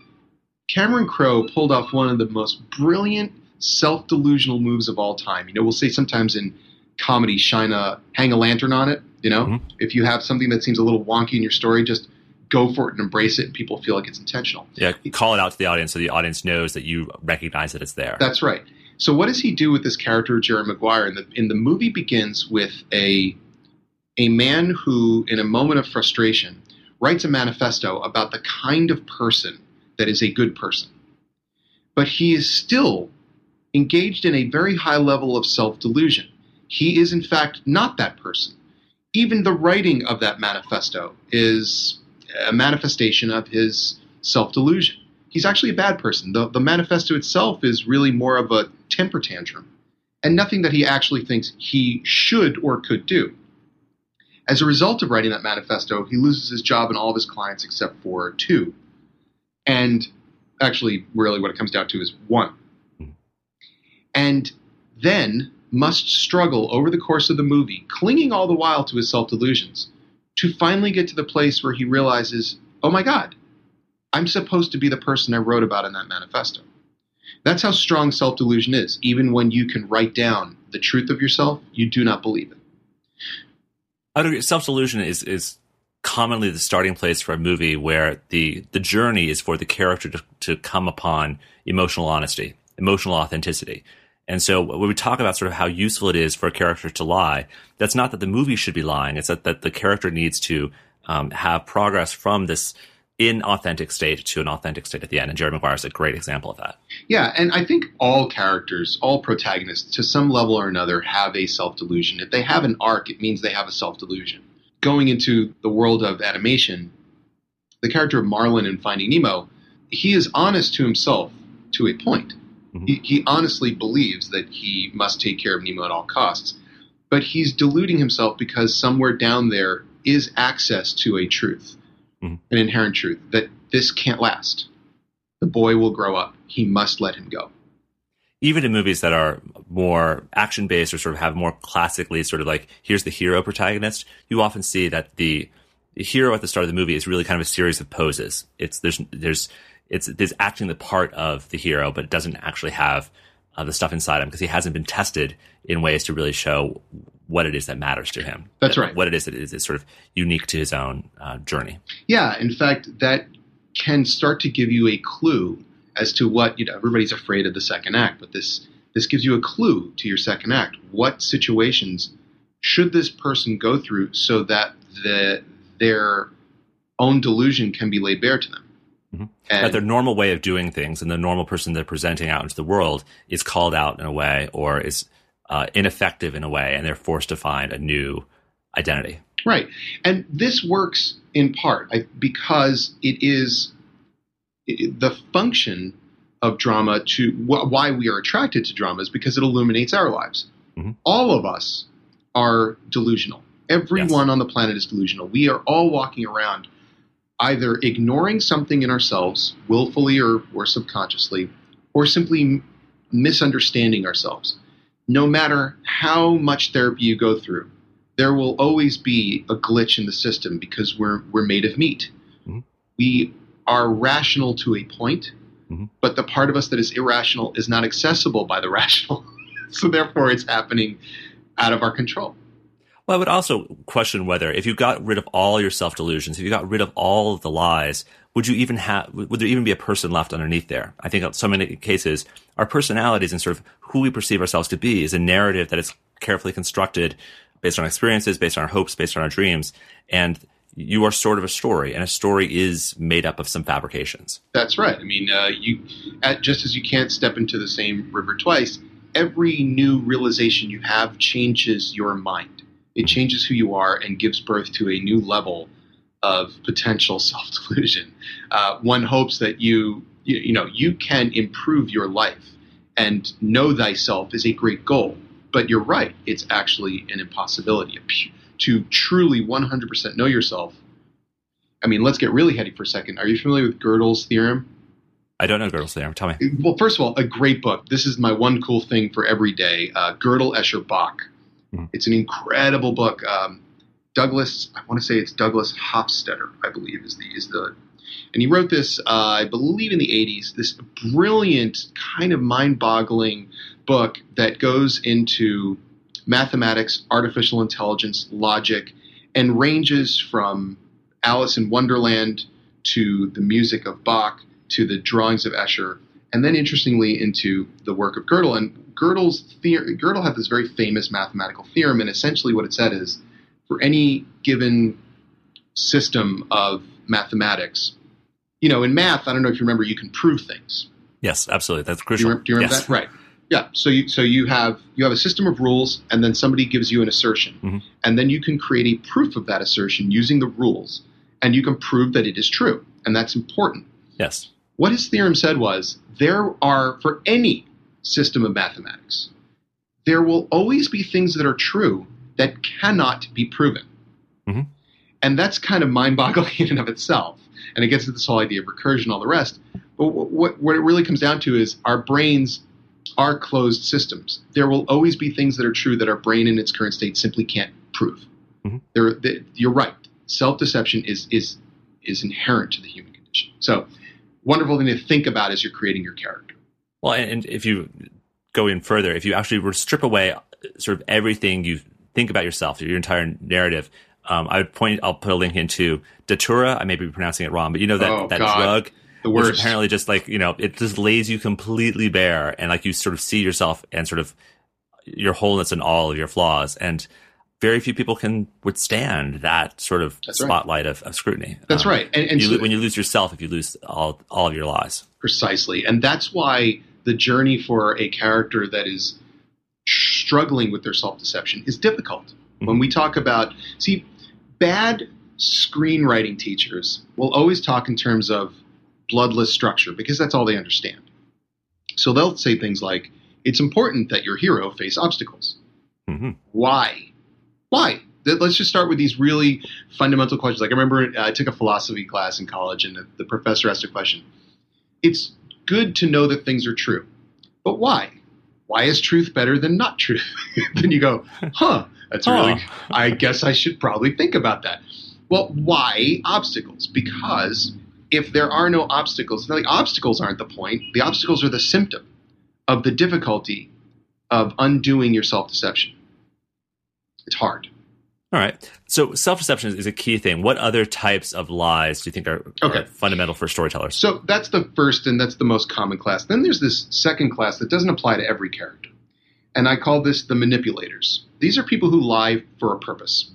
Cameron Crowe pulled off one of the most brilliant self delusional moves of all time. You know, we'll say sometimes in comedy, shine a hang a lantern on it. You know, mm-hmm. if you have something that seems a little wonky in your story, just go for it and embrace it, and people feel like it's intentional.
Yeah, call it out to the audience so the audience knows that you recognize that it's there.
That's right. So what does he do with this character, Jerry Maguire? And the, in the movie begins with a a man who, in a moment of frustration, writes a manifesto about the kind of person that is a good person. But he is still engaged in a very high level of self delusion. He is, in fact, not that person. Even the writing of that manifesto is a manifestation of his self delusion. He's actually a bad person. The, the manifesto itself is really more of a temper tantrum and nothing that he actually thinks he should or could do. As a result of writing that manifesto, he loses his job and all of his clients except for two. And actually, really, what it comes down to is one. And then must struggle over the course of the movie, clinging all the while to his self delusions, to finally get to the place where he realizes, oh my God, I'm supposed to be the person I wrote about in that manifesto. That's how strong self delusion is. Even when you can write down the truth of yourself, you do not believe
it. Self delusion is, is commonly the starting place for a movie where the, the journey is for the character to, to come upon emotional honesty, emotional authenticity. And so when we talk about sort of how useful it is for a character to lie, that's not that the movie should be lying. It's that, that the character needs to um, have progress from this inauthentic state to an authentic state at the end. And Jerry Maguire is a great example of that.
Yeah, and I think all characters, all protagonists, to some level or another, have a self delusion. If they have an arc, it means they have a self delusion. Going into the world of animation, the character of Marlin in Finding Nemo, he is honest to himself to a point. Mm-hmm. He, he honestly believes that he must take care of Nemo at all costs. But he's deluding himself because somewhere down there is access to a truth, mm-hmm. an inherent truth, that this can't last. The boy will grow up. He must let him go.
Even in movies that are more action based or sort of have more classically sort of like, here's the hero protagonist, you often see that the, the hero at the start of the movie is really kind of a series of poses. It's there's there's it's it's acting the part of the hero, but it doesn't actually have uh, the stuff inside him because he hasn't been tested in ways to really show what it is that matters to him.
That's right.
What it is that is, is sort of unique to his own uh, journey.
Yeah, in fact, that can start to give you a clue as to what you know. Everybody's afraid of the second act, but this this gives you a clue to your second act. What situations should this person go through so that the their own delusion can be laid bare to them?
Mm-hmm. that their normal way of doing things and the normal person they're presenting out into the world is called out in a way or is uh, ineffective in a way, and they're forced to find a new identity.
Right, and this works in part because it is the function of drama to why we are attracted to drama is because it illuminates our lives. Mm-hmm. All of us are delusional. Everyone yes. on the planet is delusional. We are all walking around either ignoring something in ourselves, willfully or, or subconsciously, or simply misunderstanding ourselves. No matter how much therapy you go through, there will always be a glitch in the system because we're we're made of meat. Mm-hmm. We are rational to a point, mm-hmm. but the part of us that is irrational is not accessible by the rational. so therefore, it's happening out of our control.
Well, I would also question whether if you got rid of all your self delusions, if you got rid of all of the lies, would you even have, would there even be a person left underneath there? I think in so many cases, our personalities and sort of who we perceive ourselves to be is a narrative that is carefully constructed based on experiences, based on our hopes, based on our dreams. And you are sort of a story, and a story is made up of some fabrications.
That's right. I mean, uh, you at, just as you can't step into the same river twice, every new realization you have changes your mind. It changes who you are and gives birth to a new level of potential self delusion. Uh, one hopes that you, you, you know, you can improve your life, and know thyself is a great goal. But you're right; it's actually an impossibility. To truly 100% know yourself, I mean, let's get really heady for a second. Are you familiar with Gödel's theorem?
I don't know Gödel's theorem. Tell me.
Well, first of all, a great book. This is my one cool thing for every day. Uh, Gödel, Escher, Bach. Mm-hmm. It's an incredible book. Um, Douglas, I want to say it's Douglas Hofstadter, I believe is the is the, and he wrote this, uh, I believe, in the '80s. This brilliant, kind of mind-boggling book that goes into mathematics, artificial intelligence, logic, and ranges from Alice in Wonderland to the music of Bach to the drawings of Escher, and then interestingly into the work of Gödel. And Gödel's theory, Gödel had this very famous mathematical theorem, and essentially what it said is, for any given system of mathematics, you know, in math, I don't know if you remember, you can prove things.
Yes, absolutely. That's crucial.
Do you, do you remember
yes.
that? Right. Yeah. So you so you have you have a system of rules, and then somebody gives you an assertion, mm-hmm. and then you can create a proof of that assertion using the rules, and you can prove that it is true, and that's important.
Yes.
What his theorem said was there are for any system of mathematics, there will always be things that are true that cannot be proven. Mm-hmm. And that's kind of mind boggling in and of itself. And it gets to this whole idea of recursion and all the rest. But what, what it really comes down to is our brains are closed systems. There will always be things that are true that our brain in its current state simply can't prove. Mm-hmm. There, you're right. Self deception is, is, is inherent to the human condition. So, wonderful thing to think about as you're creating your character.
Well, and if you go in further, if you actually were to strip away sort of everything you think about yourself, your entire narrative, um, I would point. I'll put a link into Datura. I may be pronouncing it wrong, but you know that
oh,
that
God.
drug,
the worst.
which apparently just like you know it just lays you completely bare, and like you sort of see yourself and sort of your wholeness and all of your flaws, and very few people can withstand that sort of
That's
spotlight right. of, of, scrutiny.
That's um, right. And, and
you,
so,
when you lose yourself, if you lose all all of your lies,
precisely, and that's why the journey for a character that is struggling with their self deception is difficult. Mm-hmm. When we talk about, see, bad screenwriting teachers will always talk in terms of bloodless structure because that's all they understand. So they'll say things like, it's important that your hero face obstacles. Mm-hmm. Why? Why? Let's just start with these really fundamental questions. Like I remember uh, I took a philosophy class in college, and the, the professor asked a question. It's good to know that things are true, but why? Why is truth better than not truth? then you go, huh? That's really. I guess I should probably think about that. Well, why obstacles? Because if there are no obstacles, the obstacles aren't the point. The obstacles are the symptom of the difficulty of undoing your self deception. It's hard.
All right. So self deception is a key thing. What other types of lies do you think are, okay. are, fundamental for storytellers?
So that's the first and that's the most common class. Then there's this second class that doesn't apply to every character. And I call this the manipulators. These are people who lie for a purpose.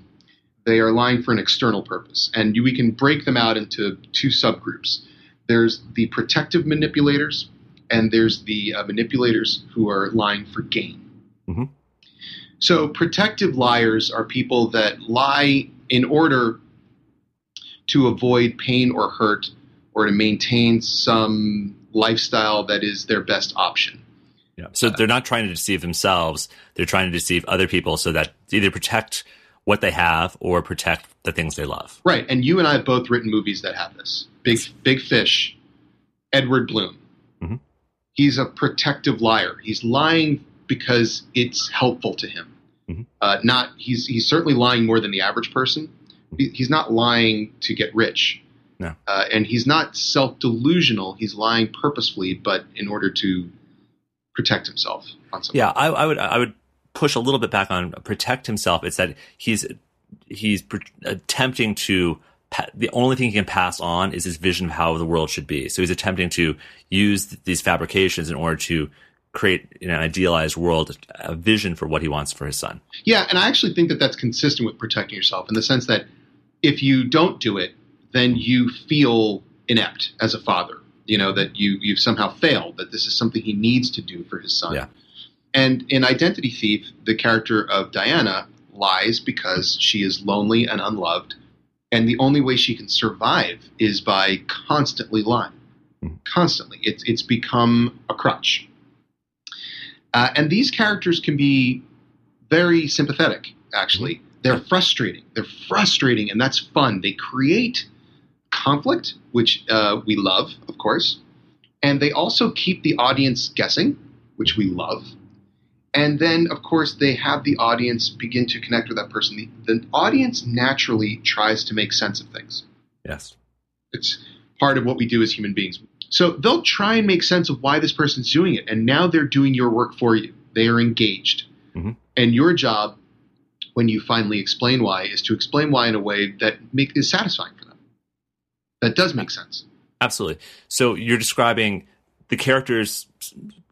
They are lying for an external purpose. And we can break them out into two subgroups. There's the protective manipulators, and there's the uh, manipulators who are lying for gain. Mm-hmm. So, protective liars are people that lie in order to avoid pain or hurt or to maintain some lifestyle that is their best option.
Yeah. So they're not trying to deceive themselves. They're trying to deceive other people so that either protect what they have or protect the things they love.
Right. And you and I have both written movies that have this. Big Big Fish, Edward Bloom. Mm-hmm. He's a protective liar. He's lying because it's helpful to him. Mm-hmm. Uh, not he's he's certainly lying more than the average person. He's not lying to get rich.
No.
Uh, and he's not self delusional. He's lying purposefully, but in order to protect himself on some
Yeah, I, I would I would push a little bit back on protect himself. It's that he's he's pr- attempting to the only thing he can pass on is his vision of how the world should be. So he's attempting to use th- these fabrications in order to create an idealized world, a vision for what he wants for his son.
Yeah, and I actually think that that's consistent with protecting yourself in the sense that if you don't do it, then you feel inept as a father. You know that you you've somehow failed. That this is something he needs to do for his son.
Yeah.
And in Identity Thief, the character of Diana lies because she is lonely and unloved, and the only way she can survive is by constantly lying. Hmm. Constantly, it's it's become a crutch. Uh, and these characters can be very sympathetic. Actually, they're frustrating. They're frustrating, and that's fun. They create conflict, which uh, we love, of course, and they also keep the audience guessing, which we love. And then, of course, they have the audience begin to connect with that person. The, the audience naturally tries to make sense of things.
Yes.
It's part of what we do as human beings. So they'll try and make sense of why this person's doing it, and now they're doing your work for you. They are engaged,
Mhm.
and your job, when you finally explain why, is to explain why in a way that make, is satisfying for them. That does make sense.
Absolutely. So you're describing the characters'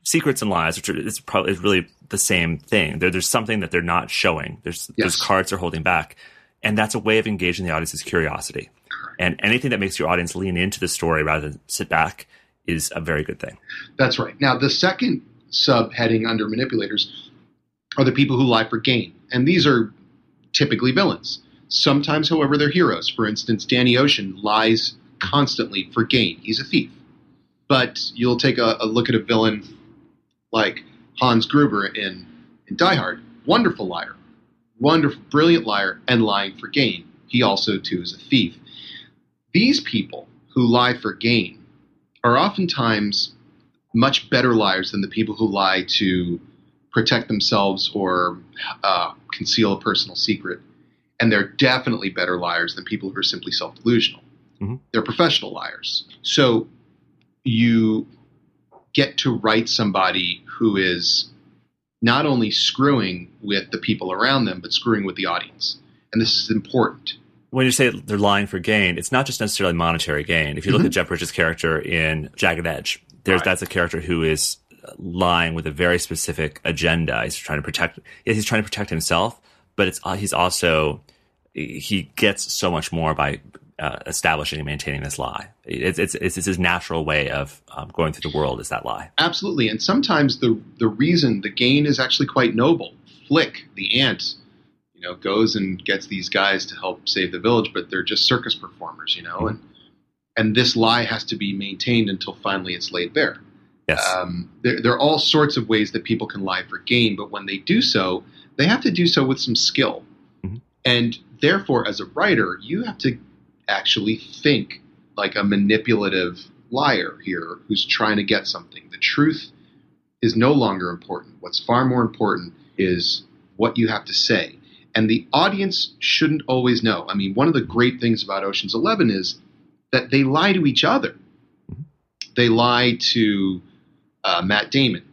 secrets and lies, which are, is probably is really the same thing. There, there's something that they're not showing. There's
Yes.
cards they're holding back, and that's a way of engaging the audience's curiosity. And anything that makes your audience lean into the story rather than sit back is a very good thing.
That's right. Now, the second subheading under manipulators are the people who lie for gain. And these are typically villains. Sometimes, however, they're heroes. For instance, Danny Ocean lies constantly for gain. He's a thief. But you'll take a, a look at a villain like Hans Gruber in, in Die Hard. Wonderful liar. Wonderful, brilliant liar, and lying for gain. He also, too, is a thief. These people who lie for gain are oftentimes much better liars than the people who lie to protect themselves or uh, conceal a personal secret. And they're definitely better liars than people who are simply self delusional.
Mhm.
They're professional liars. So you get to write somebody who is not only screwing with the people around them, but screwing with the audience. And this is important.
When you say they're lying for gain, it's not just necessarily monetary gain. If you look mm-hmm. at Jeff Bridges' character in Jagged Edge, there's
Right.
that's a character who is lying with a very specific agenda. He's trying to protect. He's trying to protect himself, but it's he's also he gets so much more by uh, establishing and maintaining this lie. It's it's it's, it's his natural way of um, going through the world is that lie.
Absolutely, and sometimes the the reason the gain is actually quite noble. Flick, the ant, you know, goes and gets these guys to help save the village, but they're just circus performers, you know, and and this lie has to be maintained until finally it's laid bare.
Yes.
Um, there, there are all sorts of ways that people can lie for gain, but when they do so, they have to do so with some skill.
Mhm.
And therefore, as a writer, you have to actually think like a manipulative liar here who's trying to get something. The truth is no longer important. What's far more important is what you have to say. And the audience shouldn't always know. I mean, one of the great things about Ocean's Eleven is that they lie to each other. They lie to uh, Matt Damon.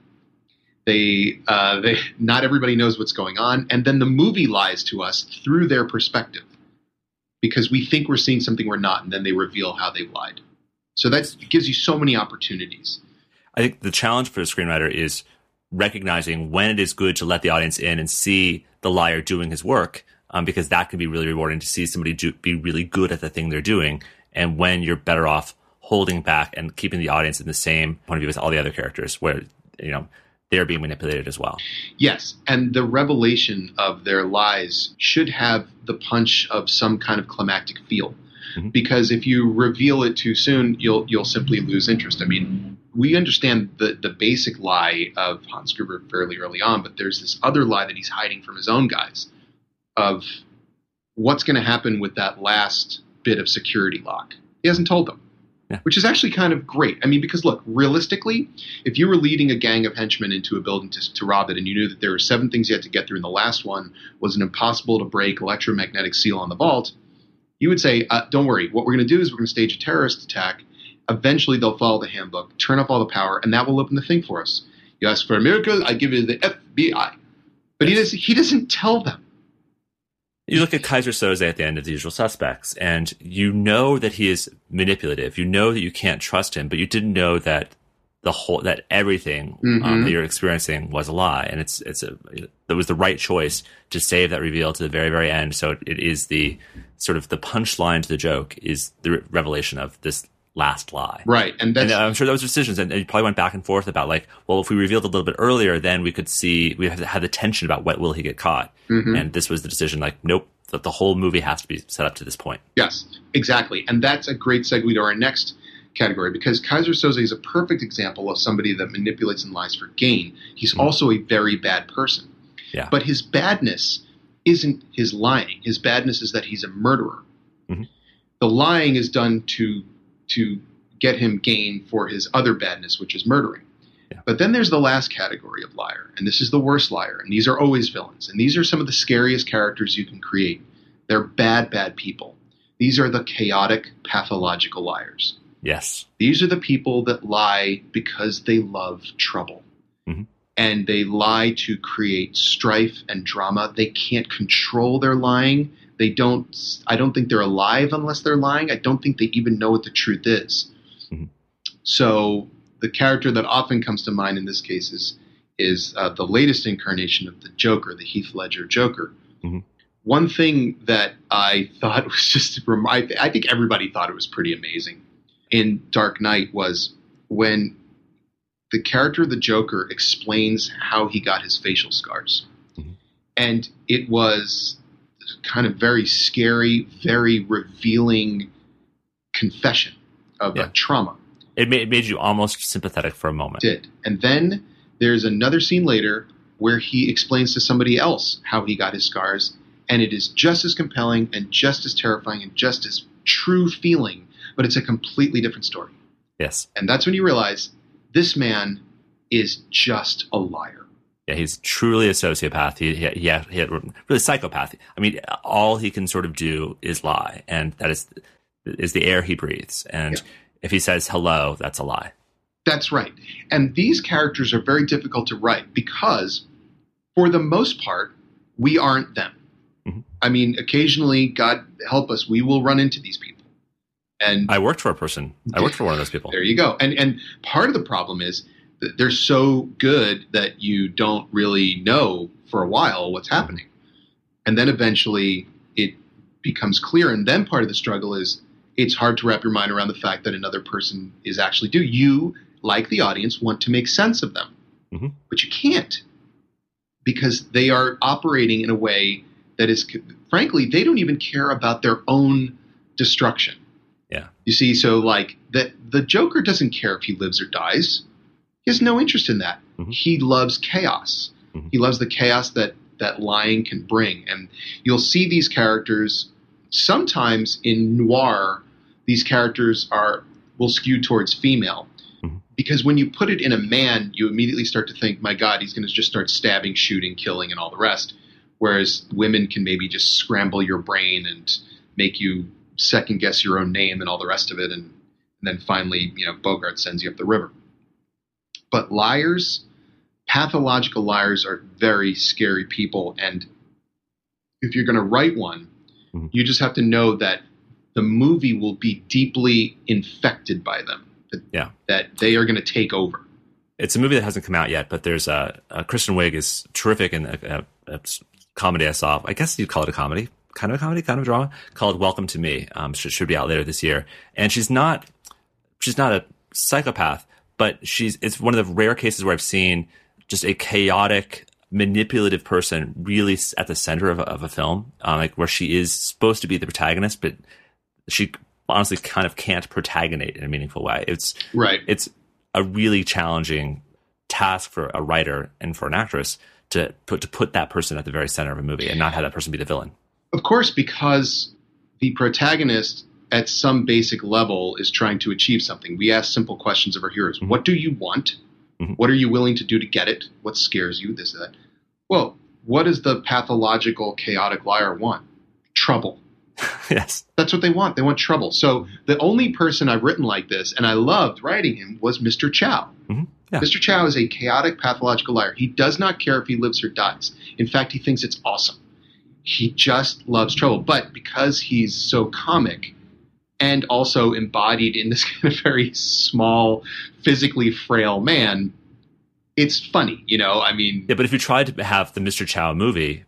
They, uh, they, not everybody knows what's going on, and then the movie lies to us through their perspective, because we think we're seeing something we're not, and then they reveal how they've lied. So that gives you so many opportunities.
I think the challenge for the screenwriter is recognizing when it is good to let the audience in and see the liar doing his work, um, because that can be really rewarding to see somebody do, be really good at the thing they're doing, and when you're better off holding back and keeping the audience in the same point of view as all the other characters, where you know they're being manipulated as well.
Yes, and the revelation of their lies should have the punch of some kind of climactic feel.
Mhm.
Because if you reveal it too soon, you'll you'll simply lose interest. I mean, we understand the the basic lie of Hans Gruber fairly early on, but there's this other lie that he's hiding from his own guys of what's going to happen with that last bit of security lock. He hasn't told them.
Yeah.
Which is actually kind of great. I mean, because look, realistically, if you were leading a gang of henchmen into a building to, to rob it and you knew that there were seven things you had to get through and the last one was an impossible to break electromagnetic seal on the vault, you would say, uh, "Don't worry. What we're going to do is we're going to stage a terrorist attack. Eventually, they'll follow the handbook, turn off all the power, and that will open the thing for us. You ask for a miracle, I give you the FBI." But he doesn't. He doesn't tell them.
You look at Keyser Söze at the end of The Usual Suspects, and you know that he is manipulative. You know that you can't trust him, but you didn't know that the whole that everything
Mhm.
um, that you're experiencing was a lie, and it's it's a that was the right choice to save that reveal to the very very end. So it, it is the sort of the punchline to the joke is the re- revelation of this last lie.
Right, and that's
And I'm sure those decisions, and you probably went back and forth about like, well, if we revealed a little bit earlier, then we could see we have to the tension about what will he get caught,
Mhm.
and this was the decision. Like, nope, that the whole movie has to be set up to this point.
Yes, exactly. And that's a great segue to our next category because Keyser Söze is a perfect example of somebody that manipulates and lies for gain. He's also a very bad person.
Yeah.
But his badness isn't his lying. His badness is that he's a murderer.
Mhm.
The lying is done to to get him gain for his other badness, which is murdering.
Yeah.
But then there's the last category of liar, and this is the worst liar, and these are always villains, and these are some of the scariest characters you can create. They're bad, bad people. These are the chaotic, pathological liars.
Yes.
These are the people that lie because they love trouble.
Mhm.
And they lie to create strife and drama. They can't control their lying. They don't, I don't think they're alive unless they're lying. I don't think they even know what the truth is.
Mhm.
So the character that often comes to mind in this case is, is uh, the latest incarnation of the Joker, the Heath Ledger Joker.
Mhm.
One thing that I thought was just, I I think everybody thought it was pretty amazing in Dark Knight was when the character of the Joker explains how he got his facial scars.
Mhm.
And it was kind of very scary, very revealing confession of uh,
Yeah.
a trauma.
It made, it made you almost sympathetic for a moment.
Did. And then there's another scene later where he explains to somebody else how he got his scars, and it is just as compelling and just as terrifying and just as true feeling, but it's a completely different story.
Yes.
And that's when you realize this man is just a liar.
Yeah, he's truly a sociopath. He, he, he, he had really psychopath. I mean, all he can sort of do is lie, and that is is the air he breathes. And
Yeah.
if he says hello, that's a lie.
That's right. And these characters are very difficult to write because, for the most part, we aren't them.
Mhm.
I mean, occasionally, God help us, we will run into these people. And
I worked for a person. I worked for one of those people.
There you go. And and part of the problem is they're so good that you don't really know for a while what's happening. And then eventually it becomes clear and then part of the struggle is it's hard to wrap your mind around the fact that another person is actually do you like the audience want to make sense of them.
Mhm.
But you can't because they are operating in a way that is frankly they don't even care about their own destruction.
Yeah.
You see, so like the the Joker doesn't care if he lives or dies. He has no interest in that.
Mhm.
He loves chaos.
Mhm.
He loves the chaos that that lying can bring. And you'll see these characters sometimes in noir. These characters are will skew towards female.
Mhm.
Because when you put it in a man, you immediately start to think, my God, he's going to just start stabbing, shooting, killing, and all the rest. Whereas women can maybe just scramble your brain and make you second guess your own name and all the rest of it, and, and then finally, you know, Bogart sends you up the river. But liars, pathological liars, are very scary people, and if you're going to write one,
Mhm.
you just have to know that the movie will be deeply infected by them. That,
Yeah.
that they are going to take over.
It's a movie that hasn't come out yet, but there's a, a Kristen Wiig is terrific in a, a, a comedy I saw. I guess you'd call it a comedy, kind of a comedy, kind of a drama called Welcome to Me. Um, should, should be out later this year, and she's not she's not a psychopath, but she's it's one of the rare cases where I've seen just a chaotic, manipulative person really at the center of a, of a film, um, like where she is supposed to be the protagonist, but she honestly kind of can't protagonate in a meaningful way. It's
Right.
it's a really challenging task for a writer and for an actress to put to put that person at the very center of a movie and not have that person be the villain.
Of course, because the protagonist at some basic level is trying to achieve something. We ask simple questions of our heroes.
Mhm.
What do you want?
Mhm.
What are you willing to do to get it? What scares you? This, that. Well, what does the pathological, chaotic liar want? Trouble.
yes.
That's what they want. They want trouble. So the only person I've written like this, and I loved writing him, was Mr. Chow.
Mm-hmm. Yeah.
Mr. Chow is a chaotic, pathological liar. He does not care if he lives or dies. In fact, he thinks it's awesome. He just loves trouble. But because he's so comic and also embodied in this kind of very small, physically frail man, it's funny, you know? I mean,
Yeah, but if you tried to have the Mr. Chow movie,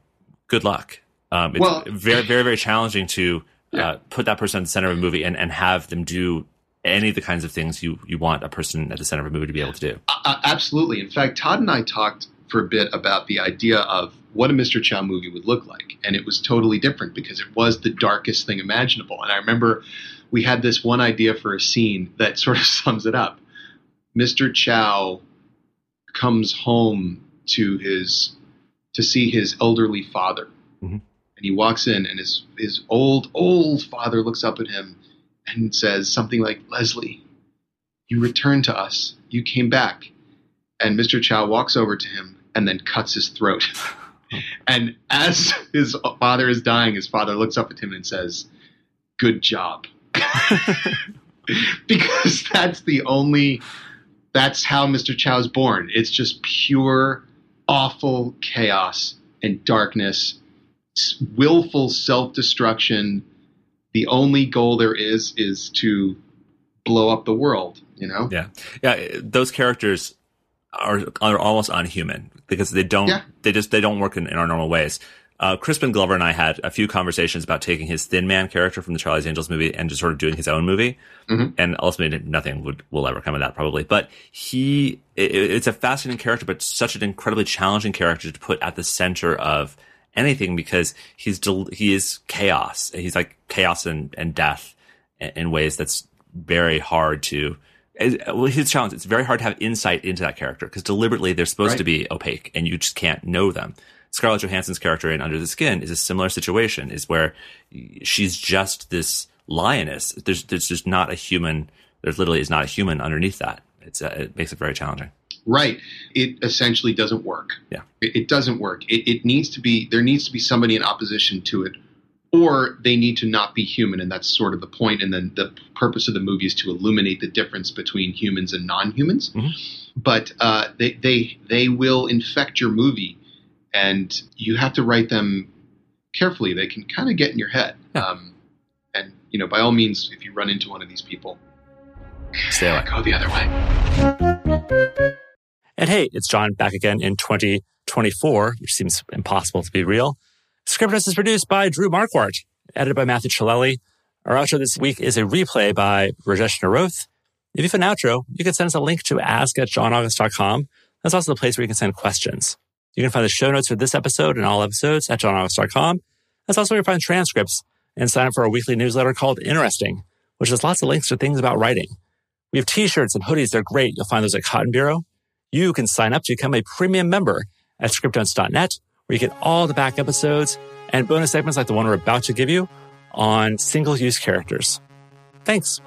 good luck. Um, it's
Well-
very, very, very challenging to
Yeah.
uh, put that person at the center of a movie and, and have them do any of the kinds of things you, you want a person at the center of a movie to be able to do.
Uh, absolutely. In fact, Todd and I talked for a bit about the idea of what a Mr. Chow movie would look like. And it was totally different because it was the darkest thing imaginable. And I remember we had this one idea for a scene that sort of sums it up. Mr. Chow comes home to his to see his elderly father.
Mhm.
And he walks in and his his old, old father looks up at him and says something like, Leslie, you returned to us. You came back. And Mr. Chow walks over to him and then cuts his throat. and as his father is dying, his father looks up at him and says, Good job. because that's the only, that's how Mr. Chow's born. It's just pure, awful chaos and darkness, willful self destruction. The only goal there is is to blow up the world, you know?
Yeah, yeah. Those characters are are almost unhuman because they don't
Yeah.
they just they don't work in, in our normal ways. Uh, Crispin Glover and I had a few conversations about taking his Thin Man character from the Charlie's Angels movie and just sort of doing his own movie.
Mhm.
And ultimately, nothing would will ever come of that probably. But he, it, it's a fascinating character, but such an incredibly challenging character to put at the center of anything because he's del- he is chaos. He's like chaos and, and death in, in ways that's very hard to. it- Well, his challenge it's very hard to have insight into that character because deliberately they're supposed
Right.
to be opaque and you just can't know them. Scarlett Johansson's character in Under the Skin is a similar situation, is where she's just this lioness. There's there's just not a human. There's literally is not a human underneath that. It's uh, it makes it very challenging.
Right. It essentially doesn't work.
Yeah.
It, it doesn't work. It, it needs to be, there needs to be somebody in opposition to it, or they need to not be human. And that's sort of the point. And then the purpose of the movie is to illuminate the difference between humans and non humans.
Mhm.
But uh, they, they, they will infect your movie, and you have to write them carefully. They can kind of get in your head. Um, and, you know, by all means, if you run into one of these people,
Stay away.
go the other way.
And hey, it's John back again in 2024, which seems impossible to be real. Scriptnotes is produced by Drew Marquardt, edited by Matthew Chilelli. Our outro this week is a replay by Rajesh Naroth. If you have an outro, you can send us a link to ask at johnaugust.com. That's also the place where you can send questions. You can find the show notes for this episode and all episodes at johnaugust.com. That's also where you find transcripts and sign up for our weekly newsletter called Inneresting, which has lots of links to things about writing. We have t-shirts and hoodies. They're great. You'll find those at Cotton Bureau. You can sign up to become a premium member at scriptnotes.net, where you get all the back episodes and bonus segments like the one we're about to give you on single use characters. Thanks.